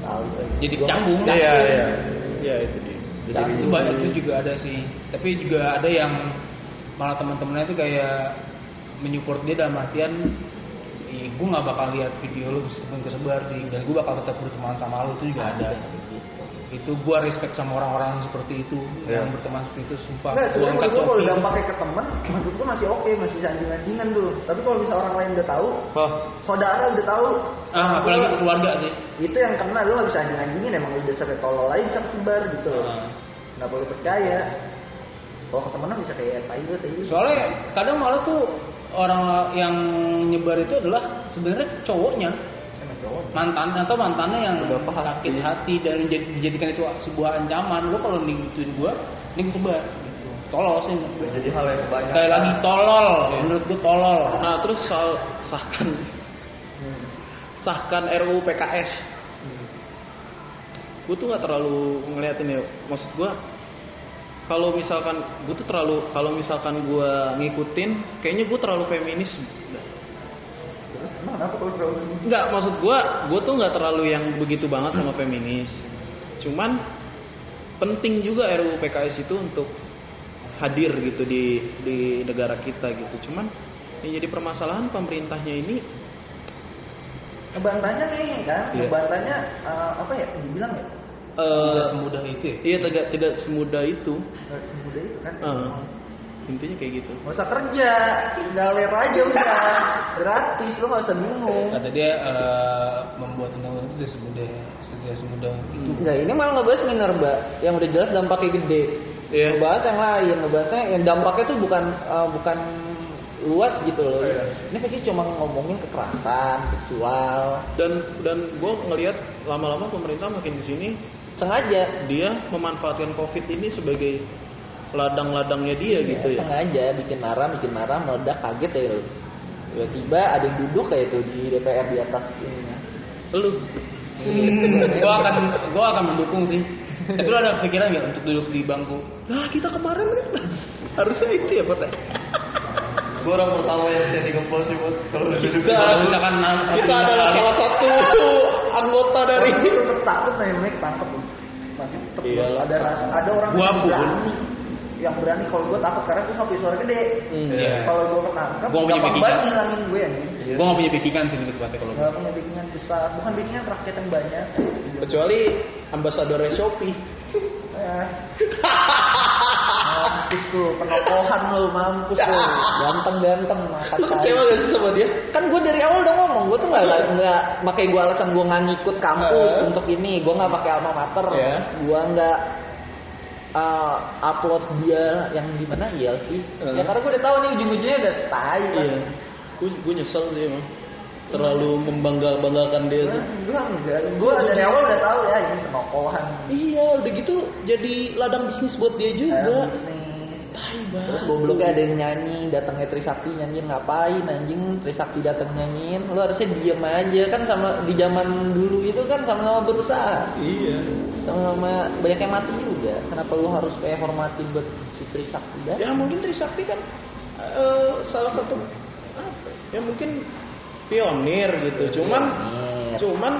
tahu jadi canggung Iya iya. Ya itu dia. Jadi itu banyak itu juga ada sih. Tapi juga ada yang malah teman-temannya itu kayak menyupport dia dalam artian gue nggak bakal lihat video lu meskipun kesebar sih dan gue bakal tetap berteman sama lu itu juga ada itu gue respect sama orang-orang seperti itu yang berteman seperti itu sumpah Enggak, Gua sebenarnya gua kalau dampaknya ke temen, menurut gua masih oke, masih bisa anjing-anjingan tuh. Tapi kalau bisa orang lain udah tahu, Wah, saudara udah tahu, ah apalagi gua- keluarga sih itu yang kena lu gak bisa anjing-anjingin emang udah sampai tolol aja bisa kesebar gitu loh. Ah. Nggak perlu percaya. Kalau ke temenan bisa kayak tai gue tai. soalnya kadang malah tuh orang yang nyebar itu adalah sebenarnya cowoknya. Emang cowok. mantan atau mantannya yang Udah sakit hati dan dijadikan itu sebuah ancaman. Lo kalau ngikutin gua ini sebar gitu. Tolol sih. Jadi hal yang banyak. sekali lagi tolol. Menurut gua tolol. Nah terus soal sahkan. Sahkan RUU PKS. Gue tuh nggak terlalu ngeliatin ya. Maksud gue kalau misalkan gue tuh terlalu kalau misalkan gue ngikutin, kayaknya gue terlalu feminis. Nggak maksud gue, gue tuh nggak terlalu yang begitu banget sama feminis. Cuman penting juga RUU PKS itu untuk hadir gitu di di negara kita gitu. Cuman yang jadi permasalahan pemerintahnya ini ngebantahnya nih kan? Iya. Ngebantahnya eh, apa ya? Dibilang ya? Eh, Nggak semudah itu ya Iya tidak tidak semudah itu. Nggak semudah itu kan? Eh, intinya kayak gitu. Gak usah kerja, galer aja udah gratis, lo gak usah bingung. kata dia eh, membuat undang-undang itu tidak semudah tidak semudah itu Enggak, ini malah ngebahas minerba yang udah jelas dampaknya gede. Iya. Ngebahas yang lain, ngebahasnya yang dampaknya tuh bukan eh, bukan luas gitu loh. Ini pasti cuma ngomongin kekerasan, seksual, Dan dan gue ngelihat lama-lama pemerintah makin di sini sengaja. Dia memanfaatkan covid ini sebagai ladang-ladangnya dia gitu ya. sengaja bikin marah bikin marah meledak kaget ya. Lu. tiba-tiba ada yang duduk kayak itu di DPR di atas ininya. Lu. Gua akan gua akan mendukung sih. Tapi lo ada pikiran nggak untuk duduk di bangku? Nah kita kemarin kan harusnya itu ya Pak. Gue orang pertama yang saya digempol sih buat kalau di Kalau bangku. kita kan Kita adalah salah satu anggota dari itu tetap takut nih, Mek, tangkep. Masih tetep Iyalah. ada rasa, ada orang Gua yang berani. Yang berani kalau gue takut karena gue sampai suara gede. Iya. Kalau gue ketangkep, Gua punya pikiran. ngilangin gue anjing. gua nggak punya pikiran sih gitu kalau gua. Gak punya bikinan besar, bukan bikinan rakyat yang banyak. kecuali ambasadornya Shopee. Ya. Mampus tuh, penokohan lu, mampus tuh. ganteng-ganteng makan Lu kecewa gak sih sama dia? kan gue dari awal udah ngomong gue tuh nggak nggak pakai gue alasan gue nggak ngikut kampus Eh. untuk ini gue nggak pakai alma mater Ya. gue nggak uh, upload dia yang di mana iya sih Eh. ya karena gue udah tahu nih ujung-ujungnya udah tai kan. Iya. Gue gue nyesel sih emang. Terlalu membangga banggakan dia tuh. Gue enggak, gue dari awal udah tahu ya ini penokohan. Iya, udah gitu jadi ladang bisnis buat dia juga. bisnis. Terus gobloknya ada yang nyanyi, datangnya Trisakti nyanyiin ngapain anjing Trisakti datang nyanyiin, lu harusnya diem aja kan sama di zaman dulu itu kan sama-sama berusaha, Iya. sama-sama banyak yang mati juga. Kenapa lu harus kayak hormatin buat si Trisakti dah? Ya mungkin Trisakti kan eh, salah satu apa? Ya mungkin pionir gitu. Cuman Pionir. cuman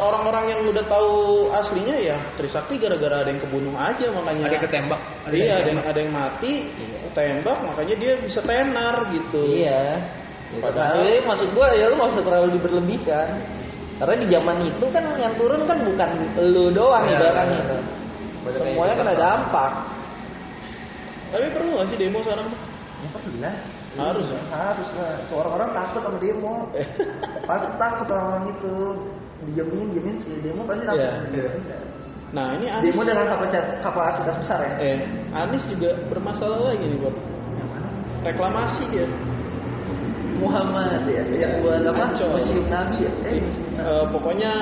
orang-orang yang udah tahu aslinya ya Trisakti gara-gara ada yang kebunuh aja makanya. ada yang ketembak Iya, ada yang ada yang mati, tembak, makanya dia bisa tenar gitu. Iya. Gitu. Padahal- Padahal maksud gua ya lu nggak usah terlalu diberlebihkan. Karena di zaman itu kan yang turun kan bukan lu doang Ya, ibaratnya. benar. Banyak yang Semuanya kena dampak. Tapi perlu nggak sih demo sekarang? Ya pernah. Harus. Harus lah. Orang-orang takut sama demo. pasti takut orang itu. Dijamin, jamin sih demo pasti takut. Iya. Nah ini Anies, Demo dengan kapasitas, besar ya. eh Anies juga bermasalah lagi nih Bob. Reklamasi dia. Muhammad ya, yang buat apa? Museum Nabi ya. Eh, Eh, pokoknya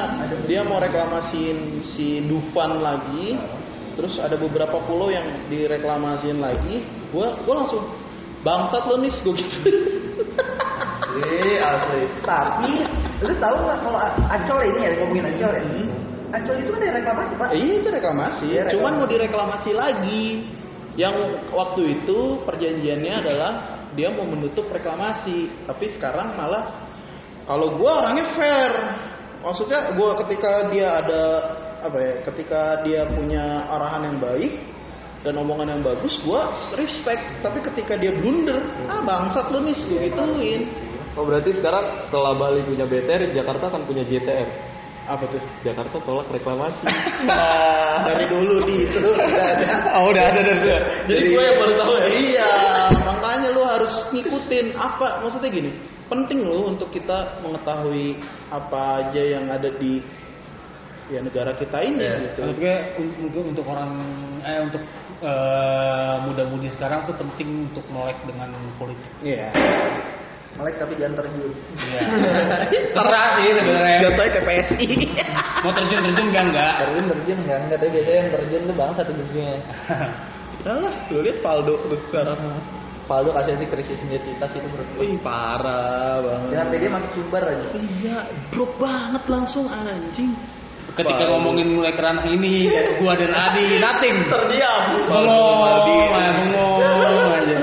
dia mau reklamasiin si Dufan lagi. Terus ada beberapa pulau yang direklamasiin lagi. Gua gua langsung bangsat lo nis gue gitu. Asli, asli. Tapi, lu tahu nggak kalau Ancol ini ya ngomongin Ancol ya? Ancol itu kan ada reklamasi pak. Eh, iya itu reklamasi. Iya, reklamasi. Cuman mau direklamasi lagi. Yang waktu itu perjanjiannya adalah dia mau menutup reklamasi, tapi sekarang malah kalau gua orangnya fair. Maksudnya gua ketika dia ada apa ya? Ketika dia punya arahan yang baik dan omongan yang bagus, gua respect. Tapi ketika dia blunder, ah bangsat lu nih, gue gituin. Oh berarti sekarang setelah Bali punya BTR, Jakarta akan punya JTR. Apa tuh? Jakarta tolak reklamasi. Dari dulu di itu udah ada. oh udah ada dari dulu. Jadi gue yang baru tahu ya. Iya, makanya lu harus ngikutin apa maksudnya gini. Penting lu untuk kita mengetahui apa aja yang ada di ya negara kita ini Iya. gitu. Maksudnya un- mungkin untuk orang eh untuk eh, muda-mudi sekarang tuh penting untuk melek dengan politik. Iya. Melek tapi jangan terjun. Iya. Keras sih sebenarnya. Jatuhnya ke PSI. Mau terjun-terjun enggak enggak. Terjun terjun enggak enggak tapi biasanya yang terjun tuh bang satu dunia. Udah lah, lu lihat Faldo tuh sekarang. Faldo kasih di krisis identitas itu menurut gue. Wih, parah banget. Jangan pede masuk sumber aja. Iya, drop banget langsung anjing. Ketika ngomongin mulai ke ranah ini, gua dan Adi nothing. Terdiam. Bengong, aja, bengong aja.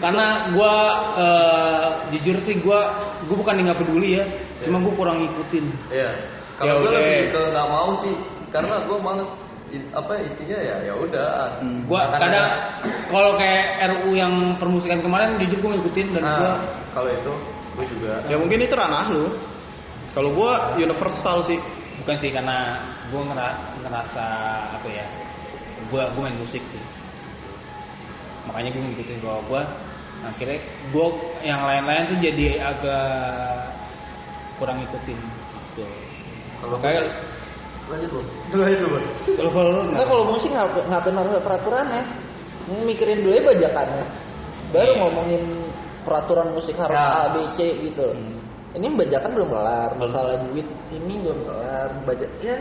Karena gua eh, jujur sih gua gua bukan nggak peduli ya, cuma gua kurang ngikutin. Iya. Ya Kalau gue udah. lebih ke nggak mau sih, karena gue males. Apa intinya ya ya udah. Hmm. Gua kadang ada- kalau kayak RU yang permusikan kemarin jujur gua ngikutin dan Nah, gua kalau itu gue juga. Ya mungkin itu ranah lu. Kalau gua universal sih. Bukan sih karena ngera- ngerasa apa ya, gua gua main musik sih. Makanya gua ngikutin bahwa gua akhirnya gua yang lain-lain tuh jadi agak kurang ngikutin gitu. Kalau Kayak lanjut lu. Lanjut lu. kalau kalau Nah kalau musik ngap- ngapain harus ada peraturannya? Mikirin dulu ya bajakannya. Baru Iya. ngomongin peraturan musik harus Ya. A, B, C gitu. Hmm. Ini bajakan belum kelar, masalah duit ini belum kelar, bajak ya.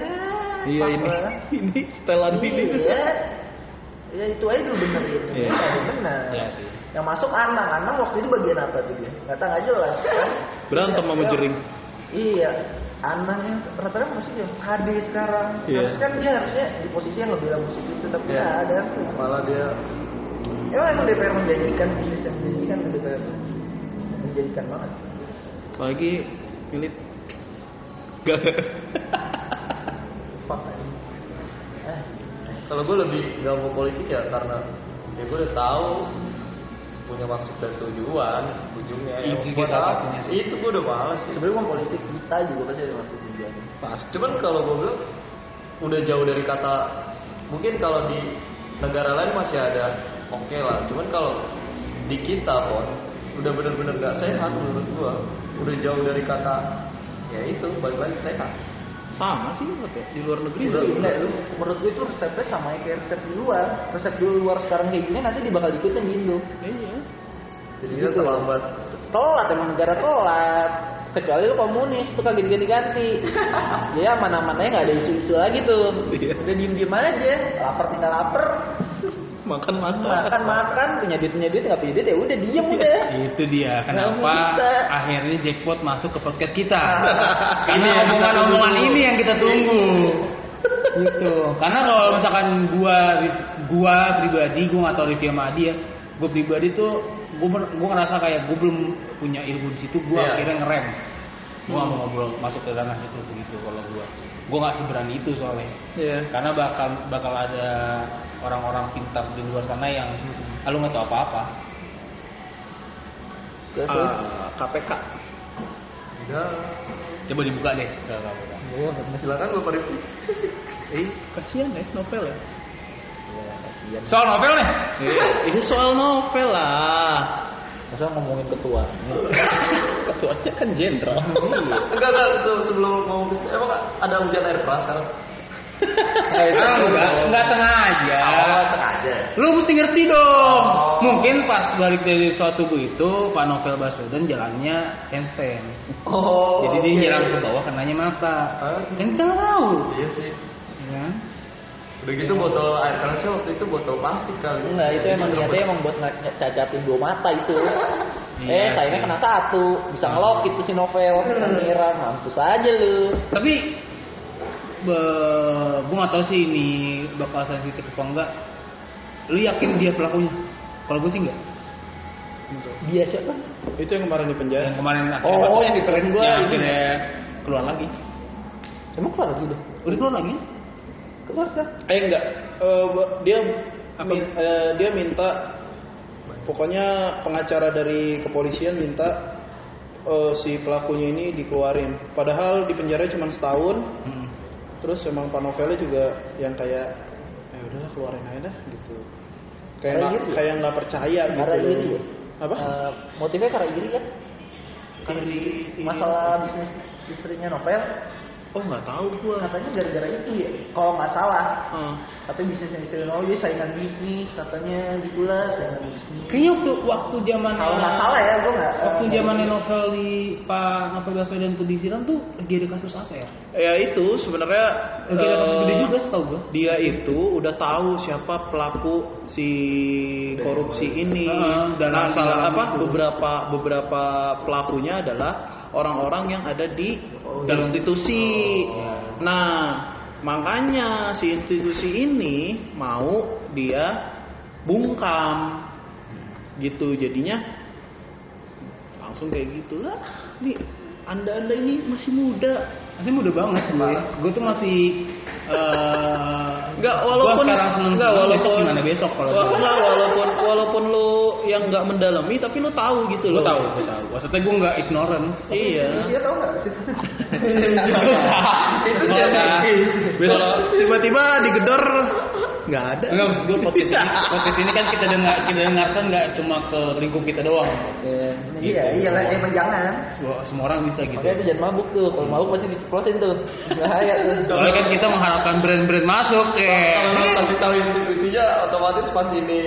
Iya ini ini setelan ini. Iya. Ya itu aja dulu benerin. Iya. Iya. benar. Iya sih. Yang masuk Anang, Anang waktu itu bagian apa tuh dia? Gak tahu nggak jelas kan? Berantem sama Iya. jering. Iya. Anang yang rata-rata musik yang HD sekarang. Iya. Harus kan dia harusnya di posisi yang lebih musik itu tapi Iya. nggak ada. Malah dia Emang emang DPR menjanjikan bisnis yang menjanjikan ke DPR menjanjikan banget. Lagi milit. Gak. Fuck. Eh, kalau gue lebih gak mau politik ya karena ya gue udah tahu punya maksud dan tujuan ujungnya ya Itu satunya sih. itu gue udah males sih sebenarnya politik kita juga pasti ada maksud tujuan. pas cuman kalau gue bilang udah jauh dari kata mungkin kalau di negara lain masih ada oke lah cuman kalau di kita pun udah bener-bener gak sehat menurut gue udah jauh dari kata ya itu balik-balik sehat Sama sih menurut ya. di luar negeri juga. enggak, lu, menurut gue itu resepnya sama kayak resep di luar. Resep di luar sekarang kayak gini nanti dia bakal ikutin di Indo. Iya. jadi Gitu. kita terlambat Telat emang negara telat. Kecuali lu komunis tuh kagak diganti-ganti. ya mana-mananya nggak ada isu-isu lagi tuh. Iya. Udah diem-diem aja. Lapar tinggal lapar, Makan makan. makan makan. Punya duit punya duit nggak punya duit ya udah diem udah. Itu dia kenapa akhirnya jackpot masuk ke podcast kita. Karena omongan-omongan ini yang kita tunggu. gitu. Karena kalau misalkan gua gua pribadi gua nggak tahu review sama Adi ya. Gua pribadi tuh gua gua ngerasa kayak gua belum punya ilmu di situ. Gua Iya. akhirnya ngerem. Gua nggak mau ngobrol masuk ke ranah itu begitu kalau gua. Gua nggak seberani itu soalnya. Iya. Karena bakal bakal ada orang-orang pintar di luar sana yang ah, lu nggak tahu apa-apa. Ah, KPK. ya Coba dibuka deh. Silakan Bapak Rifki. Eh, kasihan ya novel ya. Soal novel nih. Ini soal novel lah. Masa ngomongin ketua. Ketuanya kan jenderal. Enggak enggak se- sebelum mau emang ada hujan air keras sekarang? Ah, enggak, enggak sengaja. Oh, sengaja. Lu mesti ngerti dong. Mungkin pas balik dari sholat subuh itu Pak Novel Baswedan jalannya handstand. Oh. Jadi dia nyiram ke bawah kenanya mata. Ah. Kan kita tahu. Iya sih. Ya. Udah gitu botol air kerasnya waktu itu botol plastik kali. Enggak, itu emang niatnya emang buat cacatin dua mata itu. Iya eh, sayangnya sih. kena satu. Bisa ngelokit tuh si novel. Kan nyiram, mampus aja lu. Tapi be- gua nggak tahu sih ini bakal sensitif apa enggak. Lu yakin dia pelakunya? Kalau gue sih enggak. Dia siapa? Itu yang kemarin di penjara. Yang kemarin Oh, yang di prank gua yang ini. akhirnya keluar lagi. Emang keluar lagi udah? Udah keluar lagi? Keluar kan? Eh enggak, Eh, ba- dia Apa? min- eh, dia minta pokoknya pengacara dari kepolisian minta eh, si pelakunya ini dikeluarin. Padahal di penjara cuma setahun. Hmm. Terus emang Pak Novelnya juga yang kayak ya udahlah keluarin aja dah gitu. Kayak Karena nggak ya? kayak nggak percaya gitu. Karena iri ya? Apa? Eh, motifnya karena iri kan? Karena iri. Masalah bisnis istrinya novel. Oh nggak tahu gua. Katanya gara-gara itu ya, kalau nggak salah. Ah. Katanya bisnisnya istri oh dia saingan bisnis, katanya gitulah saingan bisnis. Kayaknya waktu waktu zaman Kalau nggak salah ya, gue nggak. Waktu eh, zamannya novel di Pak Novel Baswedan itu disiram tuh lagi ada kasus apa ya? Ya itu sebenarnya Lagi ada kasus eh, gede juga setahu gue. dia itu udah tahu siapa pelaku si korupsi ini Heeh, dan dalam- salah apa itu. beberapa beberapa pelakunya adalah orang-orang yang ada di dalam- institusi. Nah, makanya si institusi ini mau dia bungkam. Gitu jadinya langsung kayak gitulah. Nih anda anda ini masih muda. Masih muda banget gue. Gue tuh masih Enggak gua walaupun sekarang seneng enggak walaupun besok gimana besok kalau enggak, walaupun walaupun lu yang enggak mendalami tapi lu tahu gitu loh. tahu, gue tahu. Maksudnya gue nggak ignorance. Iya. Usia tau nggak situ? Itu Besok tiba-tiba digedor nggak ada. Enggak maksud gue podcast ini, podcast ini kan kita dengar kita dengarkan nggak cuma ke lingkup kita doang. Iya, iya lah emang jangan. Semua, semua orang bisa gitu. Makanya itu jangan mabuk tuh. Kalau mabuk pasti diceplosin tuh. Bahaya tuh. Soalnya kan kita mengharapkan brand-brand masuk Kalau lu ya. tapi tahu institusinya otomatis pas ini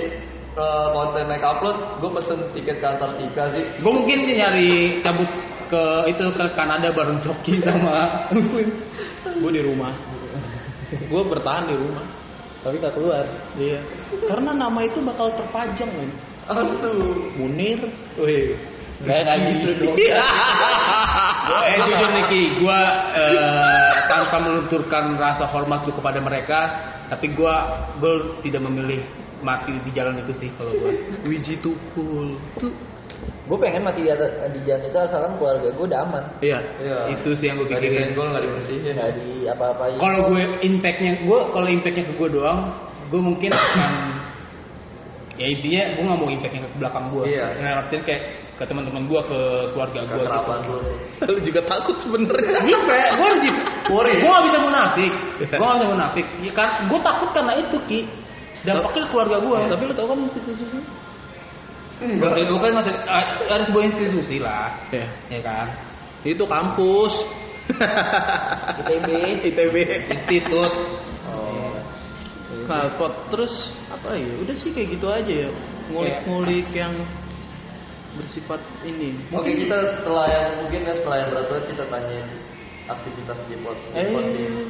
eh, konten naik upload, gue pesen tiket ke Antartika sih. Gue mungkin nyari cabut ke itu ke Kanada bareng Coki sama Muslim. Gue di rumah. Gue bertahan di rumah. Tapi nggak keluar. Iya. Karena nama itu bakal terpajang men. Astu. Munir. Wih. Nggak nggak gitu dong. eh jujur Niki, gue eh, tanpa melunturkan rasa hormat gue kepada mereka, tapi gue gue tidak memilih mati di jalan itu sih kalau gue. Wiji Tukul. Tuh. Gue pengen mati di, atas, di jalan itu asalkan keluarga gue udah aman. Iya. Iya. Itu sih yang gue pikirin. disenggol, gak dibersihin. Nggak di apa-apain. Kalau gue impactnya gue, kalau impactnya ke gue doang, gue mungkin akan ya intinya gue nggak mau impactnya ke belakang gue. Iya. Nah, artinya kayak ke teman-teman gue, ke keluarga Ke gue. kerabat gue. Lu juga takut sebenarnya. Iya, gue. Worry. Gue gak bisa munafik. Gue gak bisa munafik. Ya, kan, gue takut karena itu ki. Dampaknya ke keluarga gue. Tapi lu tau kan institusinya? Maksud gue kan masih ada sebuah institusi lah, Iya. ya kan. Itu kampus. ITB. ITB. Institut. Oh. Nah, pot terus apa ya? Udah sih kayak gitu aja ya. Ngulik-ngulik yang bersifat ini. Oke kita setelah yang mungkin ya setelah yang berat-berat kita tanyain aktivitas di pot. Eh,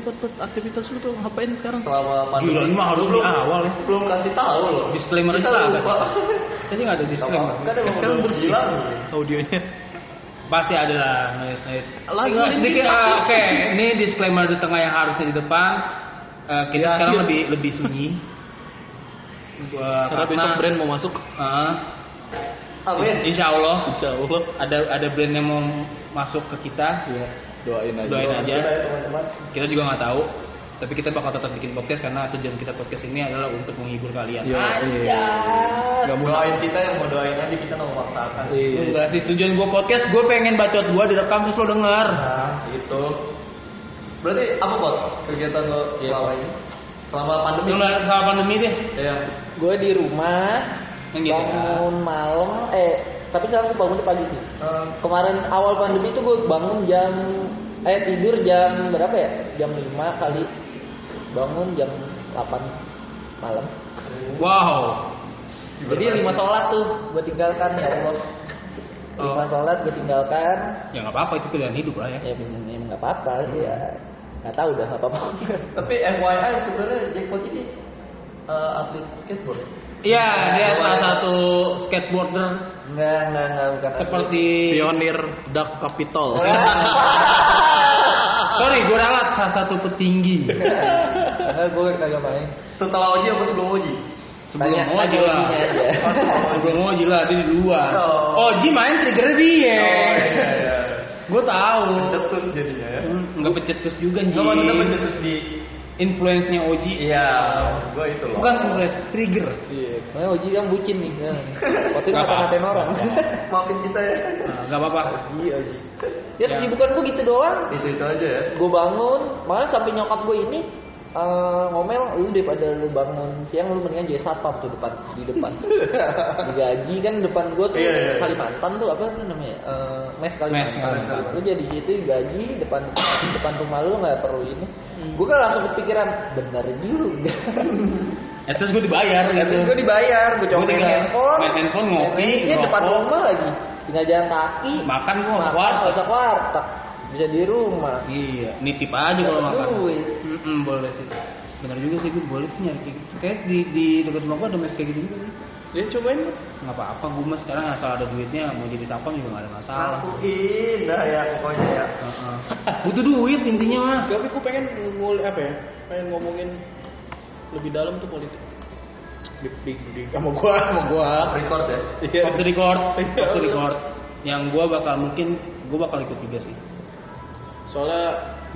pot, pot, aktivitas lu tuh ngapain sekarang? selama pandemi. Gila, ini mah harus di awal ya. Belum kasih tahu loh. Disclaimer Kita aja lah. Tadi nggak ada disclaimer. Kan Sekarang belum bersih bilang. audionya. Pasti ada lah, nice, nice. Lagu Tinggal ini sedikit. ah, Oke, ini disclaimer di tengah yang harusnya di depan. Eh, kita Ya, sekarang iya. lebih lebih sunyi. Gua- Karena besok brand mau masuk. Ah, Amin. insya Allah Insya Allah. ada ada brand yang mau masuk ke kita. Doain aja. Doain aja. Kita ya, teman-teman. Kita juga nggak tahu. Tapi kita bakal tetap bikin podcast karena tujuan kita podcast ini adalah untuk menghibur kalian. Iya, iya. Gak mau Doain kita yang mau doain aja kita nggak memaksakan. Iya. Enggak sih tujuan gue podcast, gue pengen bacot gue direkam terus lo denger. Nah, gitu. gitu. Berarti apa kok kegiatan lo selama ini? Selama pandemi? Selama selama pandemi deh. Iya. Gue di rumah Yang gitu kan. bangun malam, eh tapi sekarang gue bangun pagi sih. Eh, Kemarin awal pandemi itu gue bangun jam eh tidur jam berapa ya? Jam 5 kali. Bangun jam 8 malam. Wow. Jadi lima sholat tuh gue tinggalkan ya Allah. Lima Oh. sholat gue tinggalkan. Ya nggak apa-apa itu pilihan hidup lah ya. Ya nggak apa-apa ya. Nggak tahu dah apa apa. Tapi FYI sebenarnya Jackpot ini eh, atlet skateboard. Iya, dia salah satu skateboarder Enggak, enggak, enggak bukan. seperti pionir Dark Capital. Sorry, gue ralat salah satu petinggi. Karena gue kagak main. Setelah Oji apa sebelum Oji? Sebelum Oji lah. Sebelum Oji lah, dia di luar. Oh. Oji main triggernya dia. iya. Gue tahu. Cetus jadinya ya. Hmm, Nggak pencetus juga Ji. Gak maksudnya pencetus di Influence-nya Oji. Iya, gue itu loh. Bukan influence, trigger. Iya. Makanya Oji yang bucin nih. Ya. Waktu itu ngata-ngatain orang. Maafin kita ya. Nah, gak apa-apa. Iya Oji. Ya kesibukan gue gitu doang. Itu itu aja ya. Gue bangun, malah sampai nyokap gue ini eh, ngomel lu daripada lu bangun siang lu mendingan jadi satpam tuh depan di depan. Digaji kan depan gue tuh Iya, iya, iya. Kalimantan tuh apa tuh namanya? Eh, mes Kalimantan. Mes Kalimantan. lu jadi situ gaji depan depan rumah lu nggak perlu ini. Hmm. gue kan langsung kepikiran bener juga. Terus gue dibayar gitu. Gue dibayar, gue Gua cobain tinggal handphone, main handphone, ngopi, Iya depan rumah lagi, tinggal jalan kaki, Makan gua nggak makan warteg, bisa di rumah. Iya, nitip aja kalau makan. duit. Mm-mm, boleh sih. Bener juga sih gue boleh tuh nyari kayak gitu. Kayak di di dekat rumah gue ada mes kayak gitu juga sih. Ya cobain lu. Nggak apa-apa, gue mah sekarang asal ada duitnya mau jadi sapam juga nggak ada masalah. Lakuin dah ya pokoknya ya. Heeh. Butuh duit intinya mah. Tapi gue pengen ngul apa ya? Pengen ngomongin lebih dalam tuh politik. Big big big sama gua sama gua. Record ya. Iya. Waktu record, waktu record. Yang gue bakal mungkin gue bakal ikut juga sih. Soalnya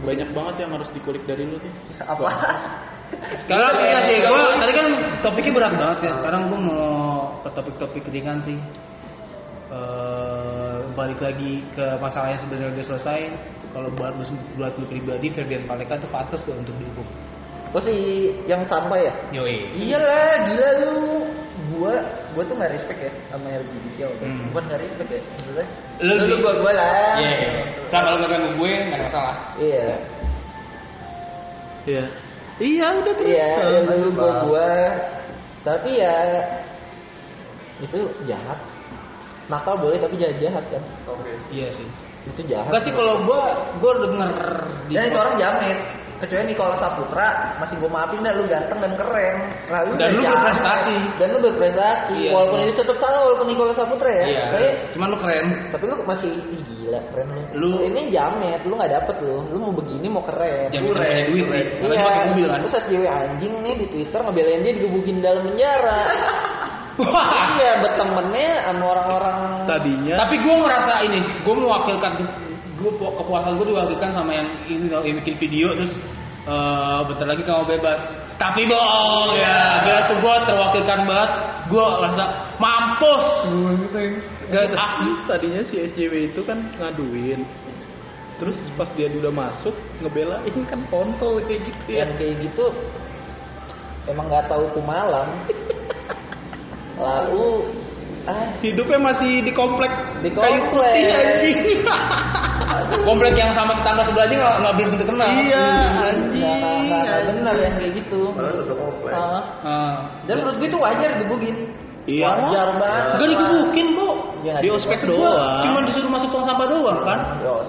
banyak banget yang harus dikulik dari lu tuh. Apa? Sekarang ya sih, gue tadi kan topiknya berat banget ya. Sekarang gue mau ke topik-topik ringan sih. Eh, balik lagi ke masalah yang sebenarnya udah selesai. Kalau buat lu buat lu pribadi, Ferdian Paleka itu pantas gak untuk dihukum? Gua sih yang sampai ya. Yoi. Iyalah, gila lu. Gua gua tuh nggak respect ya sama LGBT ya. Hmm. Bukan nggak respect ya. Maksudnya, Lu lu, gua gua lah. Iya. Nah, kalau nggak ganggu gue nggak ada masalah. Iya. Iya. Iya udah terus. Iya, ya, lu gua Bang. gua. Tapi ya itu jahat. Nakal boleh tapi jangan jahat kan. Oke. Iya sih. Itu jahat. Enggak sih kalau gue gue denger di Dan itu orang jamet. Kecuali Nikola Saputra masih gue maafin dah lu ganteng dan keren. Nah, lu Dan lu berprestasi. dan lu berprestasi Iya, walaupun sih. itu tetap salah walaupun Nikola Saputra ya. Iya. Tapi Cuman lu keren. tapi lu masih ih, gila keren lu. Lu- ini jamet, lu nggak dapet lu. Lu mau begini mau keren. Jangan Keren. punya duit sih. Iya, dia pakai mobil kan. terus ada cewek anjing nih di Twitter ngebelain dia digebukin dalam penjara. iya, bertemennya sama orang-orang Tadinya Tapi gue ngerasa ini, gue mewakilkan gue kepuasan gue diwakilkan sama yang ini yang bikin video terus eh bentar lagi kamu bebas. Tapi bohong ya, gila tuh gue terwakilkan banget. Gue rasa mampus. Gak asli tadinya si SJW itu kan ngaduin Terus pas dia udah masuk ngebelain kan kontol kayak gitu ya yang kayak gitu emang nggak tahu hukum malam. Lalu ah Hidupnya masih di komplek Di kayu komplek. putih anjing Komplek yang sama tetangga sebelahnya nggak nggak belum tentu kenal. Iya nggak anjing nggak- benar yang kayak gitu. Padahal satu komplek. Ah. Ah. Dan menurut gue itu wajar digebukin. Iya. Wajar banget. Gak digebukin kok. Ya, Di ospek doang Cuma disuruh masuk tong sampah doang kan.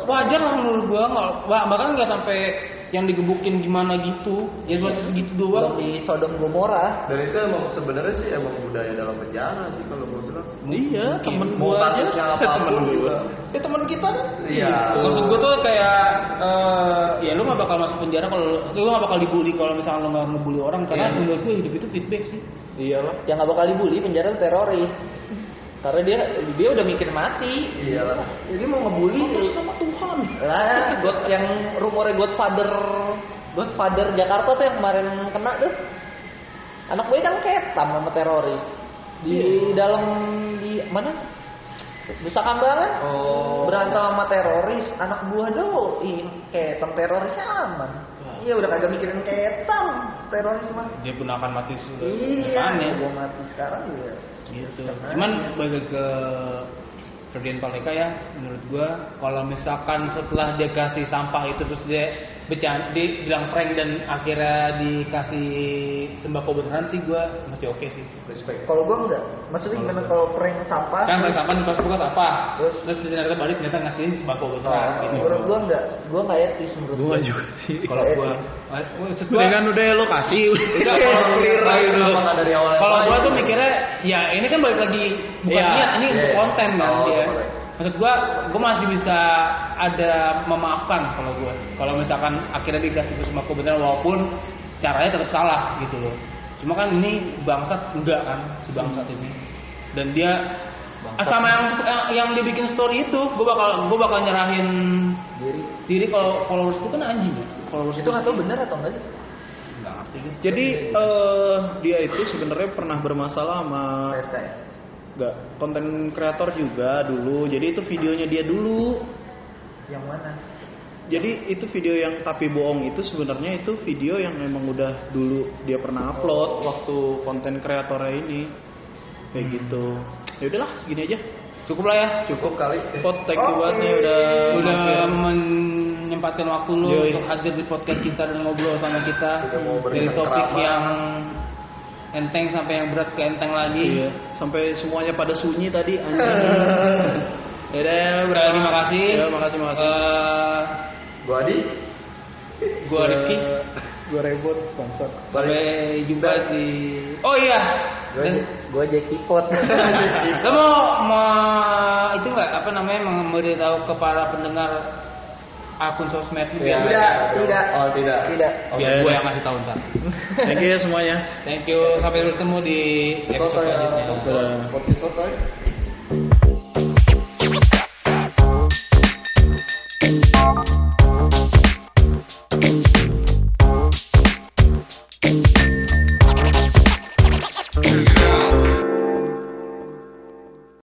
Wajar lah menurut gua bahkan nggak sampai yang digebukin gimana gitu. Ya cuma segitu Belum doang. di Sodom Gomora. Dan itu emang sebenarnya sih emang budaya dalam penjara sih kalau gue bilang. Iya temen gua aja kasusnya temen gua juga. Ya teman kita kan. Iya. Maksud gue tuh kayak eh, ya lu gak bakal masuk penjara kalau lu gak bakal dibully kalau misalnya lu gak ngebully orang karena Iya. menurut gue hidup itu feedback sih. Iya lah. Yang nggak bakal dibully penjara teroris. Karena dia dia udah mikir mati. Iyalah. Jadi mau ngebully sama Tuhan. Lah, God yang rumornya Godfather Godfather Jakarta tuh yang kemarin kena tuh. Anak gue kan ketam sama teroris. Di dalam di mana? Nusa Kambangan. Oh. berantem sama teroris anak buah doi ketam terorisnya aman iya udah kagak mikirin ketam teroris mah Dia pun akan mati sudah. iya gua mati sekarang ya gitu. Cuman balik ke Ferdian Paleka ya menurut gua kalau misalkan setelah dia kasih sampah itu terus dia bercanda dia bilang prank dan akhirnya dikasih sembako beneran sih gua masih oke sih. Respect. kalau gua enggak. Maksudnya gimana? kalau prank sampah? Kan prank sampah pas buka sampah. Terus? terus ternyata balik ternyata ngasihin sembako beneran gitu. menurut gua enggak. Gua enggak etis menurut Gua juga sih. kalau Udah kan udah lo kasih. Enggak, Iya, kalau clear kalau- aja kenapa nggak dari awal yang Kalau gua tuh mikirnya ya ini kan balik lagi bukan Iya, niat, ini untuk iya. konten kan Oh, dia. Maksud gua, gua masih bisa ada memaafkan kalau gua. Kalau misalkan akhirnya dikasih sembako beneran walaupun caranya tetap salah gitu loh. Cuma kan ini bangsat enggak kan si bangsat ini. Dan dia ah, sama yang, yang yang dia bikin story itu, gua bakal gua bakal nyerahin diri diri kalau followers itu kan anjing. Followers itu nggak tahu benar atau enggak sih Nggak ngerti gitu. Jadi eh dia itu sebenarnya pernah bermasalah sama PSK ya enggak konten kreator juga dulu. Jadi itu videonya dia dulu. yang mana Jadi itu video yang tapi bohong itu sebenarnya itu video yang memang udah dulu dia pernah upload waktu konten kreatornya ini. Kayak gitu. Ya udahlah segini aja. Cukup lah ya. Cukup kali. Pot thank you banget nih udah udah menyempatkan waktu lu Yoi. untuk hadir di podcast kita dan ngobrol sama kita dari topik yang enteng sampai yang berat ke enteng lagi. Iya, sampai semuanya pada sunyi tadi anjing. ya Udah, terima kasih. Ya, makasih makasih. Eh, Gua Adi. gua Rifki. Gue rebut bangsat. Sampai jumpa di Oh iya. Dan Gue Jackie Pot. lo mau, mau itu nggak apa namanya memberitahu ke para pendengar akun sosmed lu biar tidak tidak Oh tidak. tidak biar gue yang kasih tahu ntar. Thank you semuanya. Thank you sampai bertemu di episode selanjutnya. Podcast?